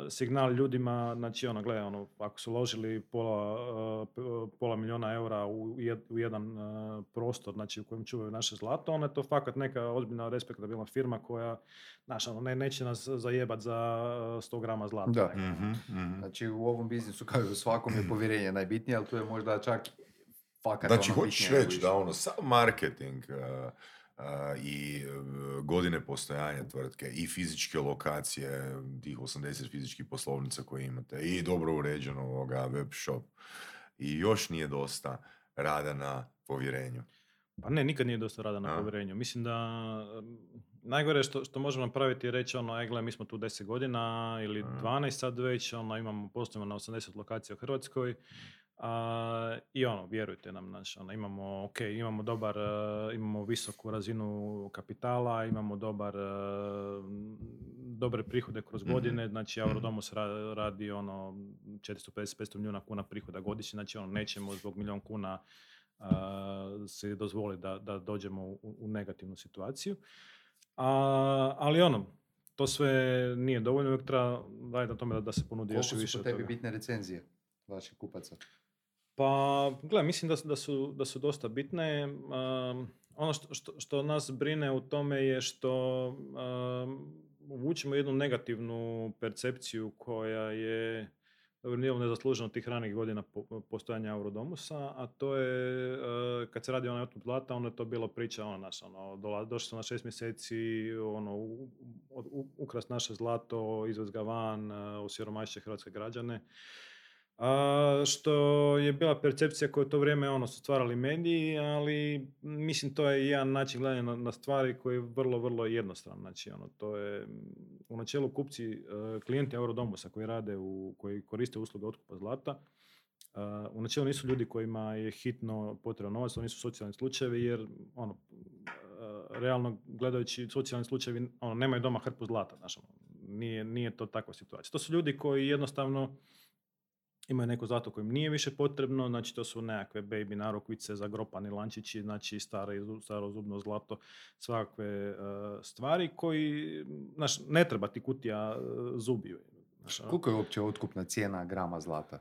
signal ljudima, znači ono, gle, ono, ako su uložili pola, uh, pola milijuna eura u, jed- u jedan uh, prostor, znači u kojem čuvaju naše zlato, onda je to fakat neka ozbiljna respektabilna firma koja, znaš, ono, ne, neće nas zajebat za uh, 100 grama zlata. Da. Mhm, mhm. Znači u ovom biznisu kao i u svakom je povjerenje najbitnije, ali tu je možda čak fakat Znači, ono hoćeš reći da ono, sam marketing i uh, godine postojanja tvrtke i fizičke lokacije, tih 80 fizičkih poslovnica koje imate i dobro uređeno ovoga web shop i još nije dosta rada na povjerenju. Pa ne, nikad nije dosta rada na A. povjerenju. Mislim da najgore što, što možemo napraviti je reći ono, e gle, mi smo tu 10 godina ili A. 12 sad već, ono, imamo, poslujemo na 80 lokacija u Hrvatskoj. A, I ono, vjerujte nam, znači, ono, imamo, ok, imamo dobar, uh, imamo visoku razinu kapitala, imamo dobar, uh, dobre prihode kroz Mhm. godine, znači Eurodomus ra- radi ono 450-500 milijuna kuna prihoda godišnje, znači ono, nećemo zbog milijun kuna uh, se dozvoli da, da dođemo u, u negativnu situaciju. A, ali ono, to sve nije dovoljno, uvijek treba raditi na tome da, da se ponudi još i Koliko više su po tebi toga. bitne recenzije vaših kupaca? Pa, gle, mislim da, da, su, da su dosta bitne. Um, ono što, što, što nas brine u tome je što um, vučemo jednu negativnu percepciju koja je dobro, nezasluženo tih ranih godina po- postojanja Eurodomusa, a to je uh, kad se radi o otkup zlata, onda je to bilo priča ono naš, ono, dola- došli su na šest mjeseci, ono, u, u- ukrast naše zlato, izvez ga van, uh, osiromašiti hrvatske građane. A, što je bila percepcija koju to vrijeme ono, su stvarali mediji, ali mislim to je jedan način gledanja na, na stvari koji je vrlo, vrlo jednostavan. Znači, ono, to je u načelu kupci, e, klijenti Eurodomusa koji rade u, koji koriste usluge otkupa zlata, e, u načelu nisu ljudi kojima je hitno potreban novac, to nisu socijalni slučajevi jer ono, e, realno gledajući socijalni slučajevi ono, nemaju doma hrpu zlata. Znaš, ono, nije, nije to takva situacija. To su ljudi koji jednostavno imaju neko zlato koje im nije više potrebno, znači to su nekakve baby narukvice, zagropani lančići, znači staro, staro zubno zlato, svakakve e, stvari koji, znaš, ne treba ti kutija e, zubi. Znaš, ono. Koliko je uopće otkupna cijena grama zlata?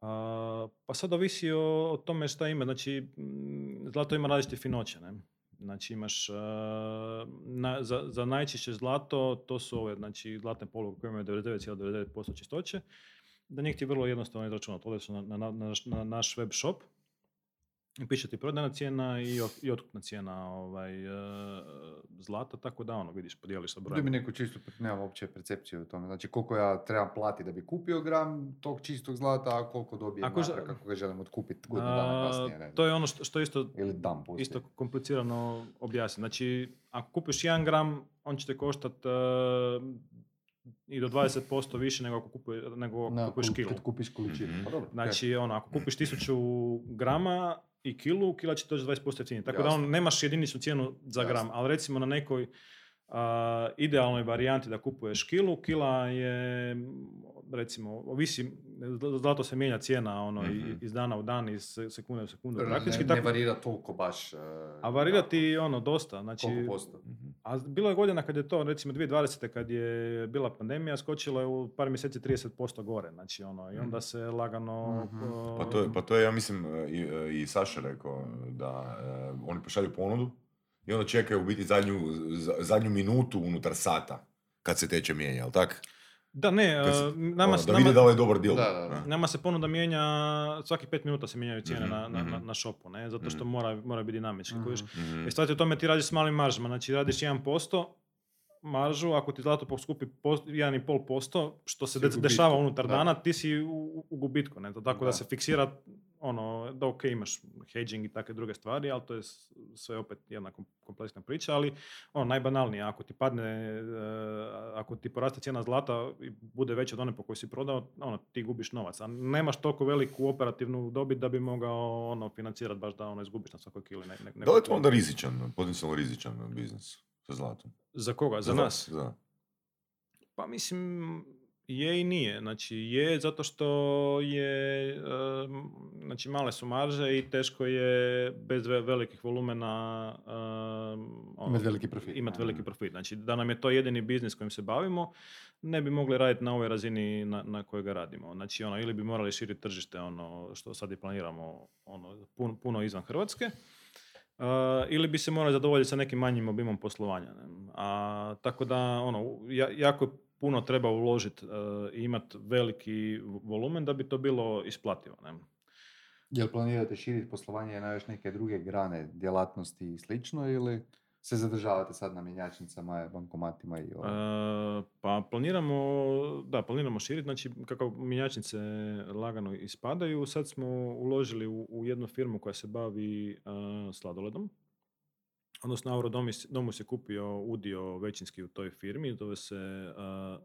A, pa sad ovisi o, o tome šta ima. Znači, mm, zlato ima različite finoće, ne? Znači imaš, a, na, za, za najčišće zlato, to su ove, znači zlatne poluge koje imaju 99,99% čistoće, da njih ti vrlo jednostavno izračunati. Odeš na, na, na, naš- na naš web shop, piše ti prodajna cijena i, i otkupna cijena ovaj, e, zlata, tako da ono, vidiš, podijeliš sa Da brojem. mi neku čistu, nemam uopće percepciju o tome. Znači koliko ja trebam platiti da bi kupio gram tog čistog zlata, a koliko dobijem Ako natrag kako ga želim otkupiti godinu dana kasnije. Ne, to je ono što, što isto Ili dan poslije. isto komplicirano objasniti. Znači, ako kupiš 1 gram, on će te koštat e, i do 20% više nego ako, kupuje, nego ako Na, kupuješ kilu. Kad kupiš količinu. Mhm. Pa dobro, Znači, ono, ako kupiš 1000 grama i kilu, kila će doći 20% jeftinije. Tako da Jasno. on nemaš jediničnu cijenu za Jasno. gram, ali recimo na nekoj a, idealnoj varijanti da kupuješ kilu, kila je recimo, ovisi, zlato se mijenja cijena ono, Mhm. iz dana u dan, iz se- sekunde u sekundu. Ne, Praktički ne, tako, ne varira toliko baš. e, a varira ti ono dosta. Znači, Koliko posto? Mhm. A bilo je godina kad je to, recimo 2020. kad je bila pandemija, skočilo je u par mjeseci 30% gore. Znači, ono, i onda se lagano... Mhm. uh, Pa to, je, pa to je, ja mislim, e, i, e, i Saša rekao da e, oni pošalju ponudu i onda čekaju u biti zadnju, zadnju minutu unutar sata kad se teče mijenja, jel tak? Da, ne, uh, nama, ono, se- da nama, vide da li je dobar deal. Da, da, da. nama se ponuda mijenja, svaki pet minuta se mijenjaju cijene Mhm, na, na, na, mhm. na shopu, ne? zato što Mhm. mora, mora biti dinamički. Mhm. kužiš. Mhm. E ti u tome ti radiš s malim maržama, znači radiš 1% maržu, ako ti zlato poskupi post- 1,5%, što se de- dešava unutar da. dana, ti si u, u gubitku. Ne? Tako da. Da. se fiksira ono, da ok, imaš hedging i takve druge stvari, ali to je sve opet jedna kom- kompleksna priča, ali ono, najbanalnije, ako ti padne, e, ako ti poraste cijena zlata i bude veća od one po kojoj si prodao, ono, ti gubiš novac, a nemaš toliko veliku operativnu dobit da bi mogao ono, financirati baš da ono, izgubiš na svakoj kili. Ne, ne, Da li je to onda rizičan, potencijalno rizičan biznis sa zlatom? Za koga? Za, Za nas? Da. Pa mislim, je i nije. Znači, je zato što je, em, znači male su marže i teško je bez ve- velikih volumena em, ono, Imat veliki profit. Veliki profit. Znači, da nam je to jedini biznis kojim se bavimo, ne bi mogli raditi na ovoj razini na, na kojoj ga radimo. Znači, ono, ili bi morali širiti tržište, ono, što sad i planiramo, ono, puno, puno izvan Hrvatske, Uh, ili bi se morali zadovoljiti sa nekim manjim obimom poslovanja. Ne? A, tako da, ono, ja- jako puno treba uložiti i imati veliki volumen da bi to bilo isplativo. Ne? Jel planirate širiti poslovanje na još neke druge grane, djelatnosti i slično ili se zadržavate sad na mjenjačnicama, bankomatima i ovo? Uh, pa planiramo, da, planiramo širiti, znači kako mjenjačnice lagano ispadaju, sad smo uložili u, u jednu firmu koja se bavi uh, sladoledom. Odnosno, Aurodomus Domus je kupio udio većinski u toj firmi, zove se uh,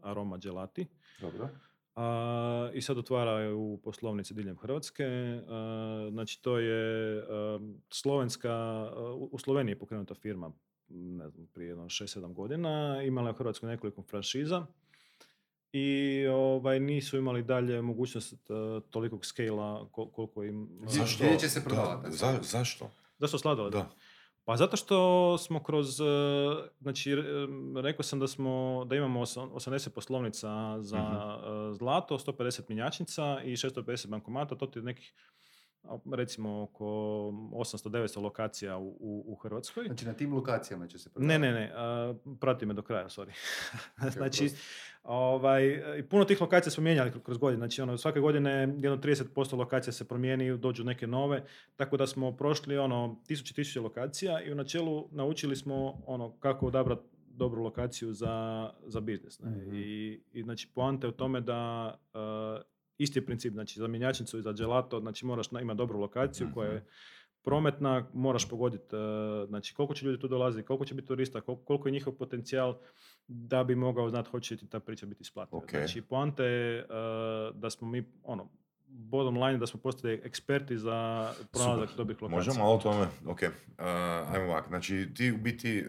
Aroma Gelati. Dobro. A, I sad otvaraju poslovnice diljem Hrvatske. A, znači to je a, slovenska, u u Sloveniji je pokrenuta firma ne znam, prije jedno 6-7 godina. Imala je u Hrvatskoj nekoliko franšiza i ovaj, nisu imali dalje mogućnost tolikog scale koliko im... Zašto? Gdje će se Da, prodavati? za- zašto? Zašto sladoled? Da. Pa zato što smo kroz, e, znači re- rekao sam da smo, da imamo osam- 80 poslovnica za e, zlato, 150 mjenjačnica i 650 bankomata, to ti je nekih recimo oko 800-900 lokacija u, u, u Hrvatskoj. Znači na tim lokacijama će se Ne, prodavati? ne, ne, a, prati me do kraja, sorry. [laughs] [laughs] znači, ovaj, puno tih lokacija smo mijenjali kro- kroz godine. Znači, ono, svake godine jedno 30% lokacija se promijeni, dođu neke nove, tako da smo prošli ono, tisuće, tisuće lokacija i u načelu naučili smo ono, kako odabrati dobru lokaciju za, za biznis. Ne? Mhm. I, I znači, poanta je u tome da uh, isti princip, znači za mjenjačnicu i za gelato, znači moraš imati dobru lokaciju koja je Mhm. prometna, moraš pogoditi uh, znači koliko će ljudi tu dolaziti, koliko će biti turista, koliko, je njihov potencijal da bi mogao znati hoće li ti ta priča biti isplativa. Znači poanta je uh, da smo mi ono bottom line da smo postali eksperti za pronalazak dobrih lokacija. Možemo malo o tome, ok, uh, ajmo ovak, znači ti u biti,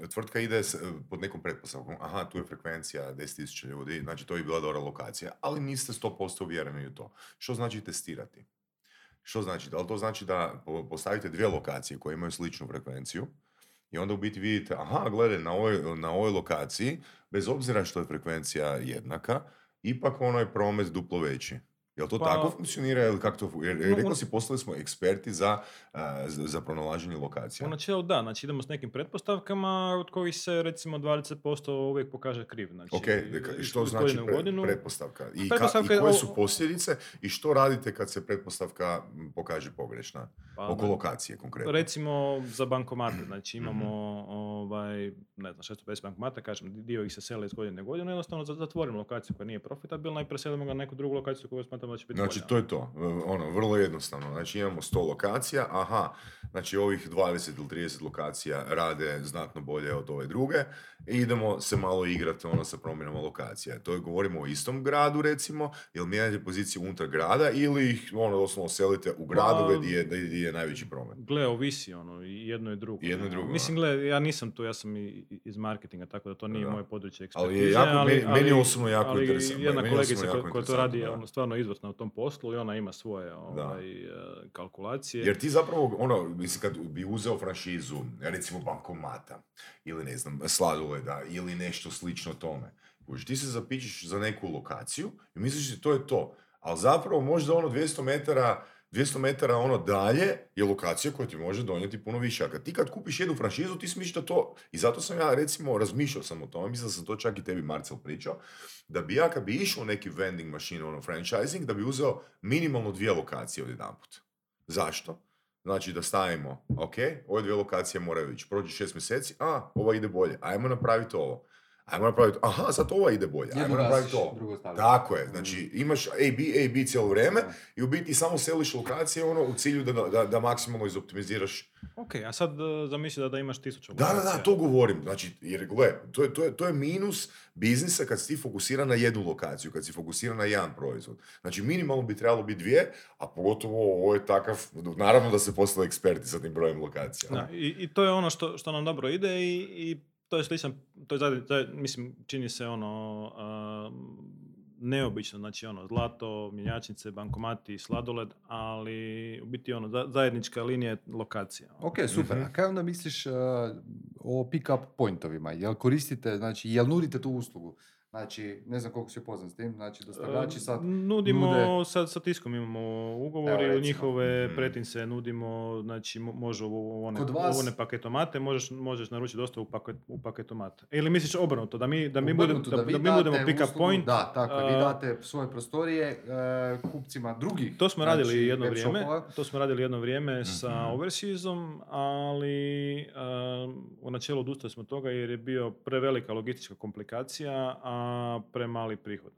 uh, tvrtka ide s- pod nekom pretpostavkom, aha, tu je frekvencija 10.000 ljudi, znači to bi bila dobra lokacija, ali niste 100% uvjereni u to. Što znači testirati? Što znači? Da li to znači da po- postavite dvije lokacije koje imaju sličnu frekvenciju i onda u biti vidite, aha, gledaj, na ovoj, na ovoj lokaciji, bez obzira što je frekvencija jednaka, ipak ono je promet duplo veći. Jel to Pa- tako funkcionira ili kako to fu- Jer, rekao si, postali smo eksperti za, a, za, za pronalaženje lokacija. U načelu da, znači idemo s nekim pretpostavkama od kojih se recimo 20% uvijek pokaže kriv. Znači, Ok, deka- što znači pre- pretpostavka? I, ka- Pretpostavka I je koje su posljedice i što radite kad se pretpostavka pokaže pogrešna? Pa, Oko lokacije konkretno. Recimo za bankomate, znači [clears throat] Mhm. imamo ovaj, ne znam, 650 bankomata, kažem, dio ih se sele iz godine u godinu, jednostavno za- zatvorimo lokaciju koja nije profitabilna i preselimo ga na neku drugu lokaciju koju da će biti Znači, bolja. to je to. E, Ono, vrlo jednostavno. Znači, imamo 100 lokacija, aha, znači ovih 20 ili 30 lokacija rade znatno bolje od ove druge i idemo se malo igrati ono sa promjenama lokacija. To je, govorimo o istom gradu, recimo, ili mijenjate poziciju unutar grada ili ih, ono, doslovno selite u gradove Pa- gdje, je- gdje je najveći promet. Gle, ovisi ono, jedno i drugo. Jedno i ono. drugo, Mislim, gle, ja nisam tu, ja sam iz marketinga, tako da to nije Da. moje područje Ali ekspertize. je jako- meni- meni osobno jako ali interesantno, jedna kolegica koja, to radi ono, stvarno izvrsno u tom poslu i ona ima svoje ovaj, e, kalkulacije. Jer ti zapravo, ono, mislim, kad bi uzeo franšizu, recimo bankomata, ili ne znam, sladoleda, ili nešto slično tome, ti se zapičiš za neku lokaciju i misliš da to je to. Ali zapravo možda ono 200 metara 200 metara ono dalje je lokacija koja ti može donijeti puno više. A kad ti kad kupiš jednu franšizu, ti si misliš da to... I zato sam ja, recimo, razmišljao sam o tome, mislim da sam to čak i tebi, Marcel, pričao, da bi ja kad bi išao neki vending machine, ono franchising, da bi uzeo minimalno dvije lokacije odjedanput. Zašto? Znači da stavimo, ok, ove dvije lokacije moraju ići, prođe šest mjeseci, a, ova ide bolje, ajmo napraviti ovo. Ajmo napraviti, aha, sad ova ide bolje, ajmo napraviti to. drugo. Tako je, znači imaš A, B, A, B cijelo vrijeme Da. i u biti samo seliš lokacije ono, u cilju da, da, da maksimalno izoptimiziraš. Ok, a sad uh, zamisli da, da imaš tisuću Da, da, da, to govorim. Znači, jer gle, to je, to, je, to je minus biznisa kad si ti fokusira na jednu lokaciju, kad si fokusira na jedan proizvod. Znači, minimalno bi trebalo biti dvije, a pogotovo ovo je takav, naravno da se postali eksperti sa tim brojem lokacija. Da, i, I to je ono što, što nam dobro ide i, i to je sličan, to je, zadnji- to je, mislim, čini se ono um, neobično, znači ono, zlato, mjenjačnice, bankomati, sladoled, ali u biti ono, za- zajednička linija je lokacija. Ok, super. Mhm. A kaj onda misliš uh, o pick-up pointovima? Jel koristite, znači, jel nudite tu uslugu? Znači, ne znam koliko si upoznat s tim, znači dostavljači sad E, Nudimo, nude- sa, sa tiskom imamo ugovor i njihove Mhm. pretince nudimo, znači mo- može u one, Kod vas- u one paketomate, možeš, možeš naručiti dosta u, paket, u paketomate. Ili misliš obrnuto, da mi, da mi, budemo, Obrnuto, da, da mi budemo pick up point, Da, tako je, vi a, date svoje prostorije e, kupcima drugih. To smo radili znači, jedno vrijeme, to smo radili jedno vrijeme sa Mhm. Overseasom, ali načelu odustali smo toga jer je bio prevelika logistička komplikacija, a premali prihod.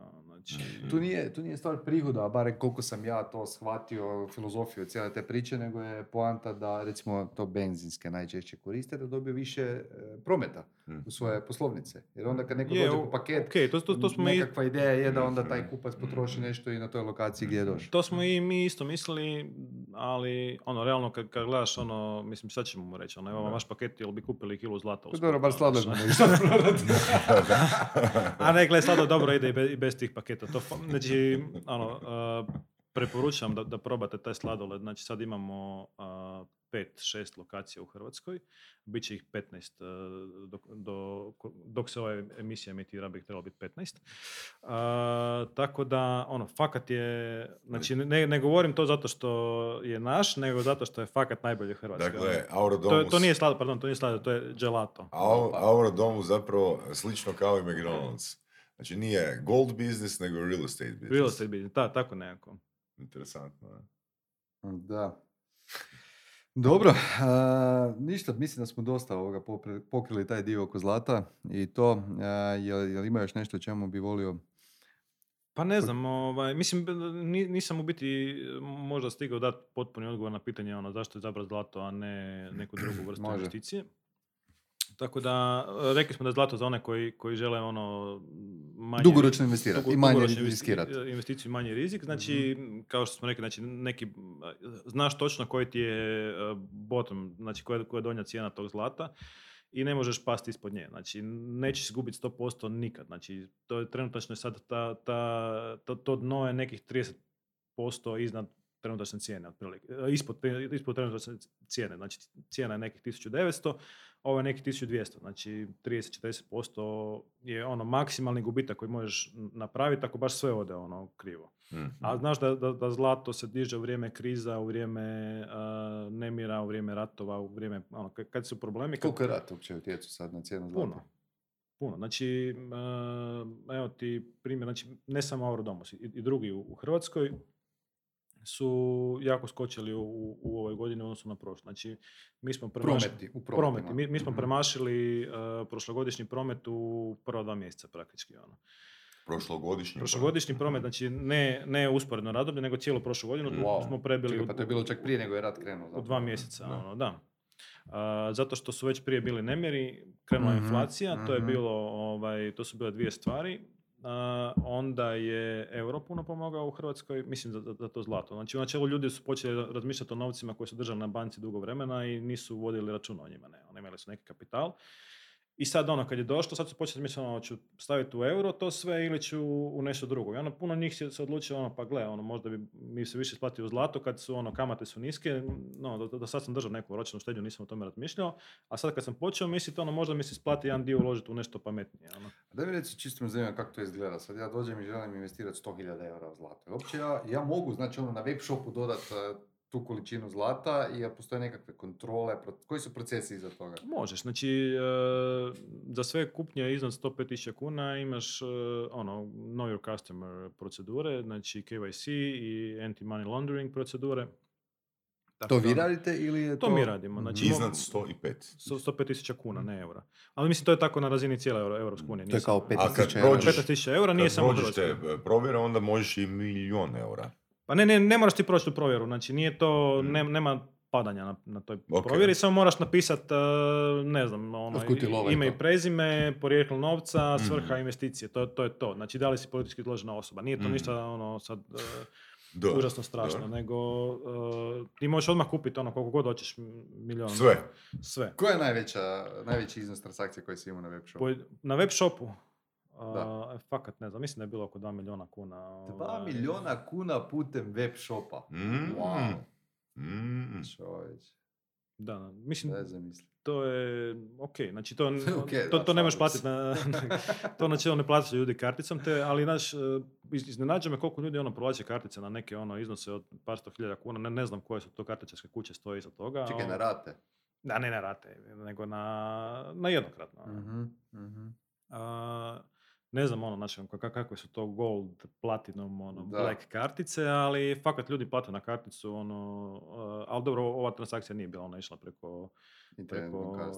Ono, Znači, Tu nije, tu nije stvar prihoda, a barem koliko sam ja to shvatio, filozofiju cijele te priče, nego je poanta da recimo to benzinske najčešće koriste, da dobiju više e, prometa u svoje poslovnice. Jer onda kad neko je, dođe po paket, ok, to, to, to smo i nekakva ideja je da onda taj Mhm. kupac potroši nešto i na toj lokaciji gdje je došao. To smo i mi isto mislili, ali ono, realno kad, kad gledaš ono, mislim šta ćemo mu reći, ono, evo vaš paket, jel bi kupili kilu zlata? Pa usput, dobro, bar ono, sladoled sad prodati. A ne, gle, sladoled dobro ide i i bez tih paketa. To, fa- znači, ono, uh, preporučam da, da probate taj sladoled. Znači, sad imamo uh, pet, šest lokacija u Hrvatskoj. Biće ih 15 uh, dok, do, dok se ova emisija emitira, bi trebalo biti 15. Uh, tako da, ono, fakat je, znači, ne, ne govorim to zato što je naš, nego zato što je fakat najbolji u Hrvatskoj. Dakle, ono. to, to nije sladoled, pardon, to nije sladoled, to je gelato. Au- Auradomus zapravo slično kao i McDonald's. Znači nije gold business, nego real estate business. Real estate business, da, tako nekako. Interesantno. ne? Da. Dobro, a, ništa, mislim da smo dosta ovoga pokrili taj dio oko zlata i to, a, jel, jel ima još nešto o čemu bi volio? Pa ne znam, ovaj, mislim, nisam u biti možda stigao dati potpuni odgovor na pitanje ono, zašto je izabrati zlato, a ne neku drugu [clears throat] vrstu investicije. Tako da, e, rekli smo da je zlato za one koji, koji žele ono manje... Dugoročno investirati dugo- i manje riskirati. e, Investiciju i manji rizik, znači, kao što smo rekli, znači, neki, znaš točno koji ti je e, bottom, znači koja, koja je donja cijena tog zlata i ne možeš pasti ispod nje. Znači, nećeš izgubiti 100% nikad. Znači, to je trenutačno sad ta, ta, to, to dno je nekih 30% iznad trenutačne cijene, otprilike. E, Ispod, ispod trenutačne cijene. Znači, cijena je nekih 1900, ovo je nekih 1200. Znači, 30-40% je ono maksimalni gubitak koji možeš napraviti ako baš sve ode ono krivo. Mhm. A znaš da, da, da zlato se diže u vrijeme kriza, u vrijeme uh, nemira, u vrijeme ratova, u vrijeme, ono, kad, kad su problemi, Koliko je rat uopće utjecao sad na cijenu zlata? puno. Puno. Znači, uh, evo ti primjer, znači, ne samo Auradomus, i, i drugi u, u Hrvatskoj su jako skočili u, u ovoj godini u odnosu na prošlu. Znači, mi smo premašili... Prometi, u Prometi. Mi, mi smo Mhm. premašili uh, prošlogodišnji promet u prva dva mjeseca praktički. Ono. Prošlogodišnji. Prošlogodišnji promet, znači ne, ne usporedno razdoblje, nego cijelu prošlu godinu Wow. smo prebili Čekaj, u- pa to je bilo čak prije nego je rat krenuo. u zapravo. dva mjeseca, Da. ono, da. A, zato što su već prije bili nemiri, krenula Mhm, inflacija, to je mhm. bilo, ovaj, to su bile dvije stvari. Onda je euro puno pomogao u Hrvatskoj, mislim za, za to zlato. Znači u načelu ljudi su počeli razmišljati o novcima koji su držali na banci dugo vremena i nisu vodili računa o njima. Ne. Oni imali su neki kapital. I sad ono, kad je došlo, sad su počeli misliti, ono, ću staviti u euro to sve ili ću u nešto drugo. I ono, puno njih se, odlučilo, ono, pa gle, ono, možda bi mi se više isplatio u zlato kad su, ono, kamate su niske, no, do, do sad sam držao neku ročnu štednju, nisam o tome razmišljao, a sad kad sam počeo misliti, ono, možda mi se isplati jedan dio uložiti u nešto pametnije, ono. Da mi reci, čisto me zanima kako to izgleda. Sad ja dođem i želim investirati 100.000 eura u zlato. Uopće ja, ja mogu, znači ono, na web shopu dodat eh, tu količinu zlata i jel postoje nekakve kontrole, pro- koji su procesi iza toga? Možeš, znači, e, za sve kupnje iznad 105.000 kuna imaš, e, ono, know your customer procedure, znači KYC i anti-money laundering procedure. Tako To vi ono, radite ili je to... To mi radimo, Mhm. znači- Iznad 105. sto- 105.000 kuna, ne eura. Ali mislim to je tako na razini cijele Euro, Europske unije. To je kao samo- 15.000 A kad eura. prođeš- 15.000 eura nije Kad samo prođeš te Hrvatska. e, provjere, onda možeš i milion eura. Pa ne, ne, ne moraš ti proći tu provjeru, znači nije to, Mm. ne- nema padanja na, na toj Ok. provjeri, samo moraš napisati, ne znam, ono, ime i prezime, porijeklo novca, Mhm. svrha investicije, to, to je to. Znači da li si politički izložena osoba. Nije to Mhm. ništa ono sad e, Da, užasno strašno, da. nego e, ti možeš odmah kupiti ono koliko god hoćeš milijuna. Sve. Sve. Koja je najveća, najveći iznos transakcije koji si imao na web shopu? Po- na web shopu, Da. a, fakat ne znam, mislim da je bilo oko 2 milijuna kuna. 2 ovaj, milijuna kuna putem web shopa. Mm. Wow. Mm. Čovječ, Da, mislim, ne to je ok, znači to, [laughs] Ok, to, da, to ne možeš platiti na, [laughs] to načelo ne plaćaju ljudi karticom, te, ali znaš, e, iz- iznenađuje me koliko ljudi ono provlače kartice na neke ono iznose od par sto hiljada kuna, ne, ne znam koje su to kartičarske kuće stoje iza toga. Čekaj, na rate. Da, ne na rate, nego na, na jednokratno. Mhm, mhm. A, ne znam ono, znači, ka- kakve su to gold, platinum, ono, Da. black kartice, ali fakat ljudi plate na karticu, ono, uh, ali dobro, ova transakcija nije bila, ona išla preko, Internet preko da.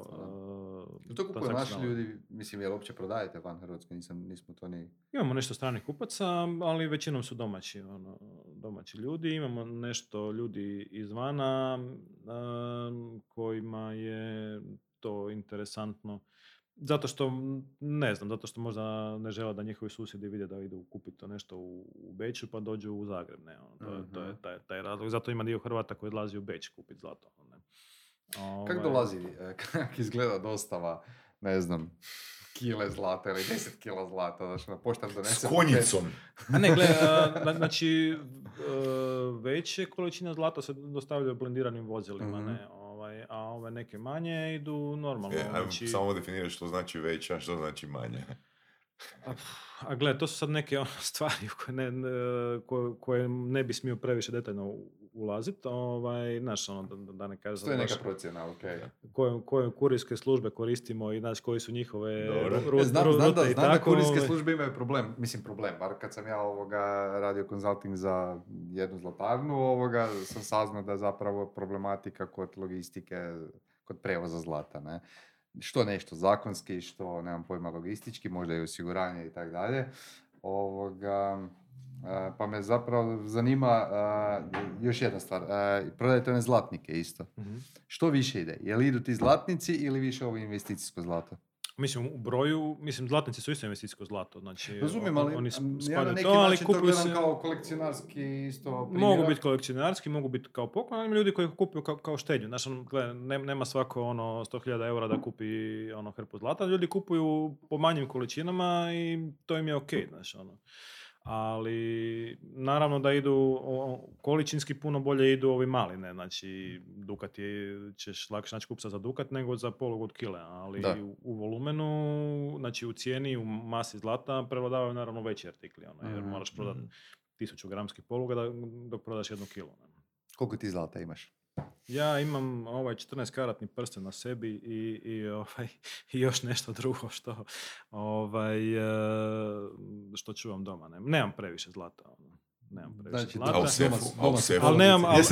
uh, To kupuju naši ljudi, mislim, jel uopće prodajete van Hrvatske, nisam, nismo to ni... Imamo nešto stranih kupaca, ali većinom su domaći, ono, domaći ljudi. Imamo nešto ljudi izvana um, kojima je to interesantno. Zato što, ne znam, zato što možda ne žele da njihovi susjedi vide da idu kupiti to nešto u, u Beću pa dođu u Zagreb. Ne, ono, to, je- to je Mhm. taj, taj razlog. Zato ima dio Hrvata koji odlazi u Beč kupiti zlato. Ne. Kako Ovaj, dolazi, e, [laughs] kak izgleda dostava, ne znam, kile zlata ili 10 kila zlata, znači na poštar donese... S konjicom. A ne, gle, a, znači, e, veće količine zlata se dostavljaju blendiranim vozilima, Mhm. ne, ove neke manje idu normalno. E, znači, samo definirati što znači veća, što znači manje. A, a gle, to su sad neke ono, [laughs] stvari u koje ne, ne- koje, koje ne bi smio previše detaljno ulaziti, ovaj, znaš, ono, da, da ne kažem To je neka procjena, okej. koje, koje kurirske službe koristimo i znaš koji su njihove Dobro. ru- E, znam, ru- znam da, znam da tako. kurirske ovaj. službe imaju problem, mislim problem, bar kad sam ja ovoga radio konzulting za jednu zlatarnu, ovoga sam saznao da je zapravo problematika kod logistike, kod prevoza zlata, ne. Što nešto zakonski, što nemam pojma logistički, možda i osiguranje i tako dalje. Ovoga, pa me zapravo zanima još jedna stvar, prodajete one zlatnike isto. Mhm. Što više ide? Je li idu ti zlatnici ili više ovo investicijsko zlato? Mislim, u broju, mislim, zlatnici su isto investicijsko zlato, znači Razumijem, ali oni ja na spadaju neki to, ali način to gledam se, kao kolekcionarski isto mogu primjerak. biti kolekcionarski, mogu biti kao poklon, ali ljudi koji kupuju kao, kao štednju. Ono, gle, ne- nema svako ono 100.000 eura da kupi ono hrpu zlata, ljudi kupuju po manjim količinama i to im je ok, znaš, ono. Ali, naravno da idu, količinski puno bolje idu ovi mali, ne, znači, Dukat je, ćeš lakše naći kupca za Dukat nego za polog od kile, ali Da. u, u volumenu, znači u cijeni, u masi zlata prevladavaju naravno veći artikli, ono, jer Mhm, moraš prodati Mhm. tisuću gramskih poluga da, dok prodaš jednu kilu. ne. Koliko ti zlata imaš? Ja imam ovaj 14 karatni prsten na sebi i, i, ovaj, [laughs] i još nešto drugo što, ovaj, e, što čuvam doma. Ne, nemam previše zlata. Nemam previše Znači, zlata. A u sefu, doma- a u sefu. Ali nemam- ali-?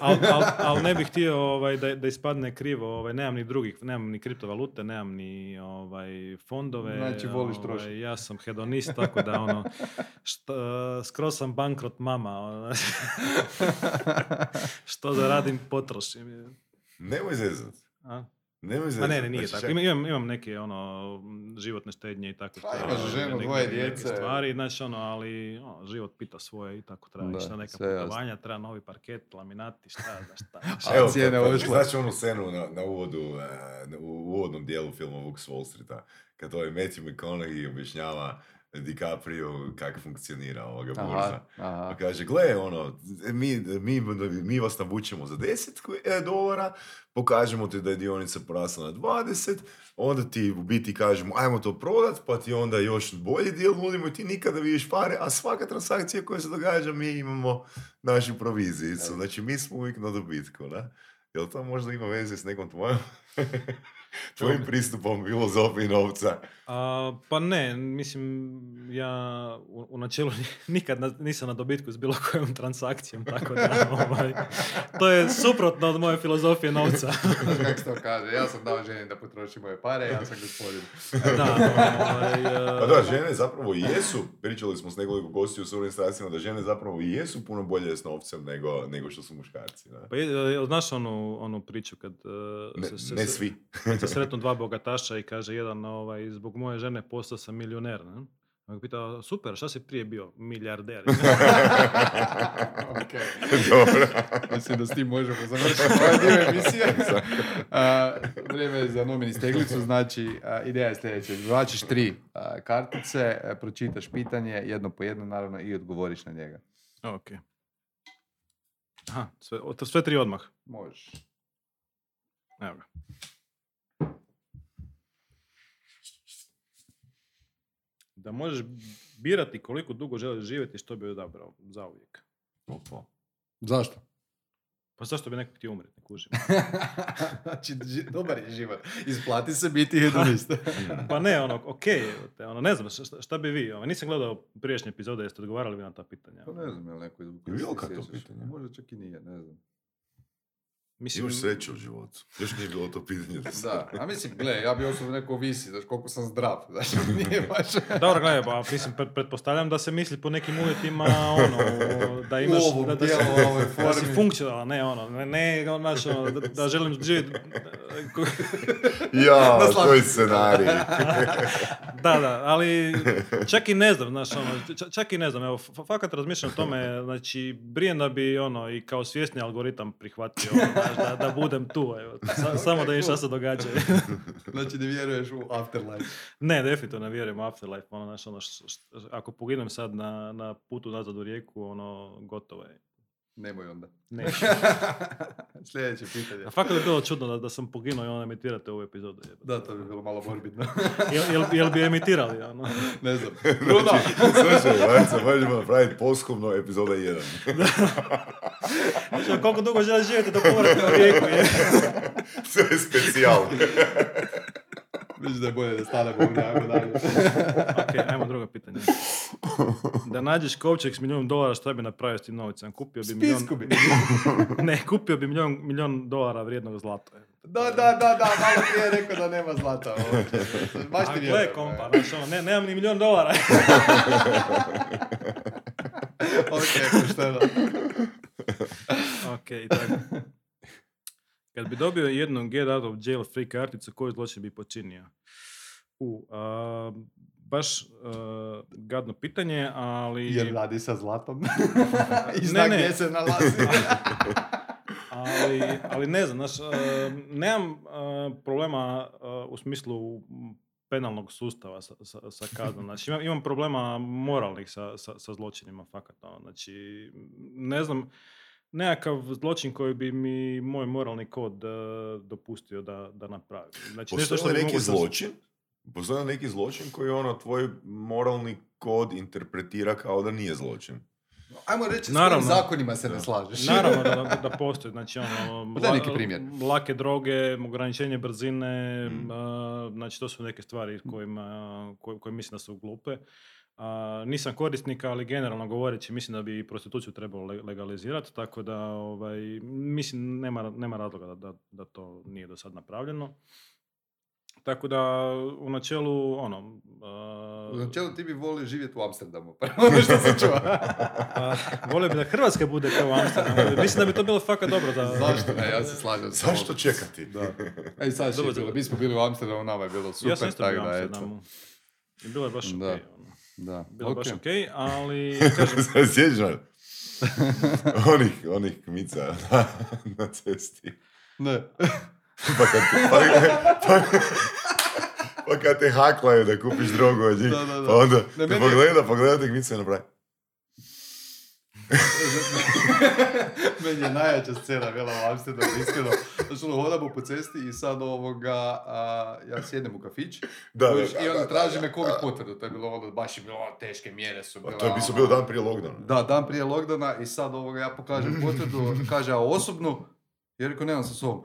Ali al, [laughs] al ne bih htio ovaj, da, da ispadne krivo, ovaj, nemam ni drugih, nemam ni kriptovalute, nemam ni ovaj, fondove. Znači, voliš ovaj, trošiti. Ja sam hedonist, tako da ono, šta, skroz sam bankrot mama. ono, [laughs] što zaradim, potrošim. Nemoj zezat. A? Nemoj Ma zezat. ne, ne, nije Znači, tako. čak- Imam, imam neke ono, životne štednje i tako. Pa imaš ovaj, ženu, dvoje neke djece. stvari, znaš, ono, ali ono, život pita svoje i tako treba Da, neka putovanja, treba novi parket, laminati, šta, znaš, šta. [laughs] A Evo, cijene ošle. Znaš onu scenu na, na uvodu, e, na- u uvodnom dijelu filma Vuk s Wall Streeta, kad ovaj Matthew McConaughey objašnjava DiCaprio kako funkcionira ovoga burza. Aha, aha. Pa kaže, gle, ono, mi, mi, mi vas navučemo za 10 ku- e, dolara, pokažemo ti da je dionica porasla na 20, onda ti u biti kažemo, ajmo to prodat, pa ti onda još bolji dio nudimo i ti nikada vidiš pare, a svaka transakcija koja se događa, mi imamo našu provizijicu. Da. Znači, mi smo uvijek na dobitku, ne? Jel to možda ima veze s nekom tvojom, [laughs] [laughs] tvojim pristupom filozofiji novca? A, pa ne, mislim, ja u, u načelu [laughs] nikad na- nisam na dobitku s bilo kojom transakcijom, tako da, [laughs] ovaj, to je suprotno od moje filozofije novca. Kako se to kaže, ja sam dao ženi da potroši moje pare, ja sam gospodin. da, ovaj, Pa da, žene zapravo jesu, pričali smo s nekoliko gostiju u surovim strastima, da žene zapravo jesu puno bolje s novcem nego, nego što su muškarci. Da? Pa je, znaš onu, onu priču kad uh, Ne, se, se, ne svi. Se sretnu dva bogataša i kaže jedan, ovaj, zbog moje žene postao sam milioner. Ne? A ga pita, super, šta si prije bio? Milijarder. [laughs] Ok. Dobro. [laughs] Mislim da s tim možemo [laughs] završiti ovaj dio emisije. Vrijeme je za nomini steglicu, znači a, ideja je sljedeća. Izvlačiš tri a, kartice, a, pročitaš pitanje, jedno po jedno naravno i odgovoriš na njega. ok. Aha, sve, o- sve tri odmah. Možeš. Evo ga. Da možeš birati koliko dugo želiš živjeti, što bi odabrao za uvijek. Opa. Zašto? Pa zašto bi neko htio umreti, ne kužim. [laughs] znači, dobar je život. Isplati se biti hedonista. [laughs] Pa ne, ono, ok, te, ono, ne znam, šta, šta bi vi, ono, nisam gledao prijašnje epizode, jeste odgovarali vi na ta pitanja. Pa ne znam je li neko. Je bilo kakvo pitanje? Možda čak i nije, ne znam. Mislim, Imaš sreće u životu. Još nije bilo to pitanje. Da, [laughs] Da, a mislim, gle, ja bi osobno neko visi, znaš, koliko sam zdrav, [laughs] znaš, nije baš... Dobro, gledaj, pa mislim, pre- pretpostavljam da se misli po nekim uvjetima, ono, da imaš, ovom da, da, si- ovoj da si formi. funkcionalan, ne ono, ne, ne ono, znaš, ono, da, da želim živjeti, Ja, [laughs] je scenarij. da, da, ali čak i ne znam, znaš, ono, ča- čak i ne znam, evo, fa- fakat razmišljam o tome, znači, brijem da bi, ono, i kao svjesni algoritam prihvatio, ono, znaš, da, da budem tu, evo, sa- samo da vidim šta se događa. Znači, ne vjeruješ u afterlife. Ne, definitivno ne vjerujem u Afterlife. Ono, znaš, ono, š- š- ako poginem sad na, na putu nazad u rijeku, ono, gotovo je. Nemoj onda. Ne. Sljedeće pitanje. A fakat bi bilo čudno da, da sam poginuo i onda emitirate ovu epizodu. jebote. Da, to bi bilo malo morbidno. Jel, jel, jel bi emitirali, ono? ne znam. Bruno! Slušaj, Vanca, možemo napraviti poskumno epizoda 1. Znači, koliko dugo želiš živjeti do povratka u rijeku, je. [laughs] to je specijal. Mislim da je bolje da stanemo ovdje, ajmo dalje. ok, ajmo drugo pitanje. Da nađeš kovčeg s milijun dolara, šta bi napravio s tim novicem? Kupio bi milijun... Spisku bi. [laughs] Ne, kupio bi milijun, milijun dolara vrijednog zlata. Da, da, da, da, malo prije je rekao da nema zlata. Baš A ti vjerujem. kompa, znaš, ono, ne, nemam ni milijun dolara. [laughs] Ok, pošteno. I tako. [laughs] Kad bi dobio jednu get out of jail free karticu, koji zločin bi počinio? U, a, baš a, gadno pitanje, ali... Jer radi sa zlatom. [laughs] I Ne, zna ne. gdje se nalazi. [laughs] ali, ali ne znam, znaš, a, nemam a, problema a, u smislu penalnog sustava sa, sa, sa kaznom. Znači, imam, imam problema moralnih sa, sa, sa zločinima, fakat. ono. Znači, ne znam, nekakav zločin koji bi mi moj moralni kod e, dopustio da, da napravim. Znači, nešto što Postoji bi li neki mogu zločin? Postoji neki zločin koji ono tvoj moralni kod interpretira kao da nije zločin? Ajmo reći, s Naravno. zakonima se ne slažeš. Naravno da, da, [laughs] da postoji, znači ono, Pa la- neki primjer. lake droge, ograničenje brzine, Mm. a, znači to su neke stvari kojima, koje, koje mislim da su glupe. A, nisam korisnik, ali generalno govoreći mislim da bi i prostituciju trebalo le- legalizirati, tako da ovaj, mislim nema, nema razloga da, da, da to nije do sad napravljeno. Tako da u načelu ono... a, U načelu ti bi volio živjeti u Amsterdamu. [laughs] Ono što sam čuo. a, volio bi da Hrvatska bude kao Amsterdam. Mislim da bi to bilo fakat dobro za... Zašto ne? Ja se slažem. Zašto čekati? Da. Ej, sad Dobro, bilo. Mi smo bili u Amsterdamu, nama je bilo super. ja sam isto bio u da. Amsterdamu. I bilo je baš ok. Da. ono. Da. Bilo je baš ok. ok, ali [laughs] kažem, Sjećaš [laughs] onih, onih kmica na, [laughs] na cesti. Ne. Pa kad, te, pa, pa, pa kad te haklaju da kupiš drogu od njih, Da, da, da. pa onda Ne, te je- pogleda, pogleda te kmica i napravi. [laughs] Meni je najjača scena bila u Amsterdamu, iskreno. Znači, ono, hodamo po cesti i sad ovoga, a, ja sjedem u kafić Da, kužiš, da, i onda da, traži da, me covid potvrdu. To je bilo ono, baš je bilo ono, teške mjere su A bile. to je bi ono- dan prije lockdowna. Da, dan prije lockdowna i sad ovoga ja pokažem [laughs] potvrdu, kaže, a osobnu? Ja rekao, nemam sa sobom.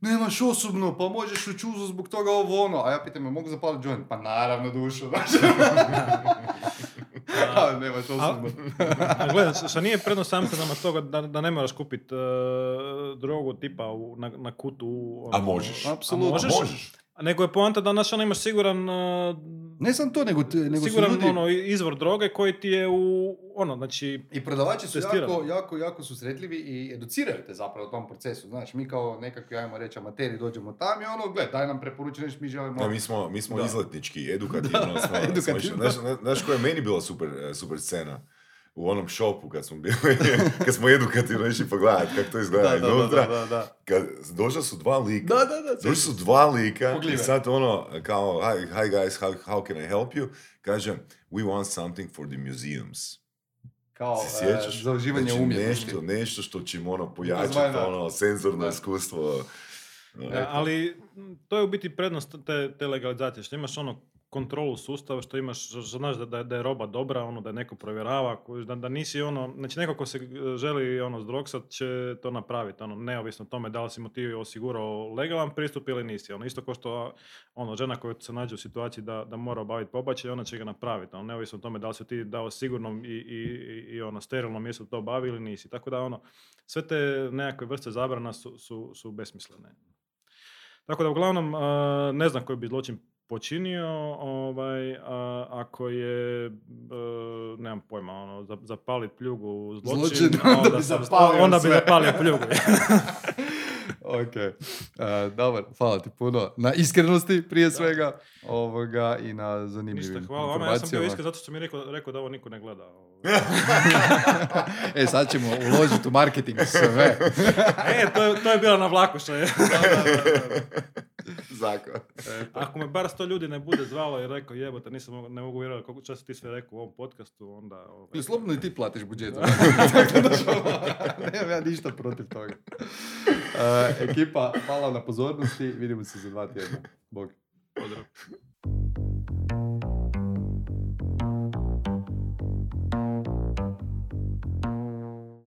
Nemaš osobno, pa možeš u čuzu zbog toga ovo ono. A ja pitam, "Jel mogu zapaliti joint? Pa naravno, znaš. [laughs] [laughs] A, nemaš osobno. A [laughs] Gledaj, što nije prednost Amsterdama toga da, da ne moraš kupiti drogu tipa u, na, na kutu. u, A ono, možeš. Apsolutno. A možeš? Možeš. A Nego je poanta da znaš, ono imaš siguran, uh, Ne sam to, nego, nego su siguran ljudi... ono, izvor droge koji ti je u, ono, znači, I prodavači su Testirano. jako, jako, jako susretljivi i educiraju te zapravo u tom procesu. Znaš, mi kao nekakvi, ajmo reći, amateri dođemo tam i ono, gled, daj nam preporuči nešto, mi želimo... Da, mi smo, mi smo Da. izletnički, [laughs] edukativno smo, smo edukativno. Znaš- znaš koja je meni bila super, e, super scena? U onom šopu kad smo bili, [laughs] kad smo edukativno išli pogledat kako to izgleda da, da, da, iznutra. da, da. Kad došla su dva lika. Da, da, da, Došli su dva lika i Poglive. sad ono, kao, hi, hi guys, how, how can I help you? Kaže, we want something for the museums. Kao, Se sjećaš? e, za uživanje znači, umjetnosti. Nešto, nešto što će im ono pojačati ono senzorno Da. iskustvo. Da, ali m, to je u biti prednost te, te legalizacije, što imaš ono kontrolu sustava, što imaš, što znaš da, da, je- roba dobra, ono da je neko provjerava, da, da nisi ono, znači neko ko se e, želi ono zdroksat će to napraviti, ono neovisno tome da li si mu ti osigurao legalan pristup ili nisi, ono isto kao što ono žena koja se nađe u situaciji da, da mora obaviti pobačaj, ona će ga napraviti, ono neovisno tome da li si ti dao sigurno i, i, i, ono sterilno mjesto to obavi ili nisi, tako da ono sve te nekakve vrste zabrana su, su, su besmislene. Tako da uglavnom a, ne znam koji bi zločin počinio, ovaj, a, ako je, e, nemam pojma, ono, za- zapalit pljugu zločin, Zločin, [laughs] onda bi sam- zapalio onda bi zapalio pljugu. [laughs] ok, E, dobar, hvala ti puno na iskrenosti prije svega ovoga i na zanimljivim Ništa, hvala vama, ja sam bio iskren zato što mi je rekao, rekao da ovo niko ne gleda. [laughs] e, sad ćemo uložiti u marketing sve. e, to je, to je bilo na vlaku što je. [laughs] Zakon. Ako me bar sto ljudi ne bude zvalo i rekao jebote, nisam mogu, ne mogu vjerovati koliko časa ti sve rekao u ovom podcastu, onda... Ovaj, Ili slobodno i ti platiš budžet. [laughs] [laughs] Nemam ja ništa protiv toga. E, ekipa, hvala na pozornosti. Vidimo se za dva tjedna. Bog. pozdrav.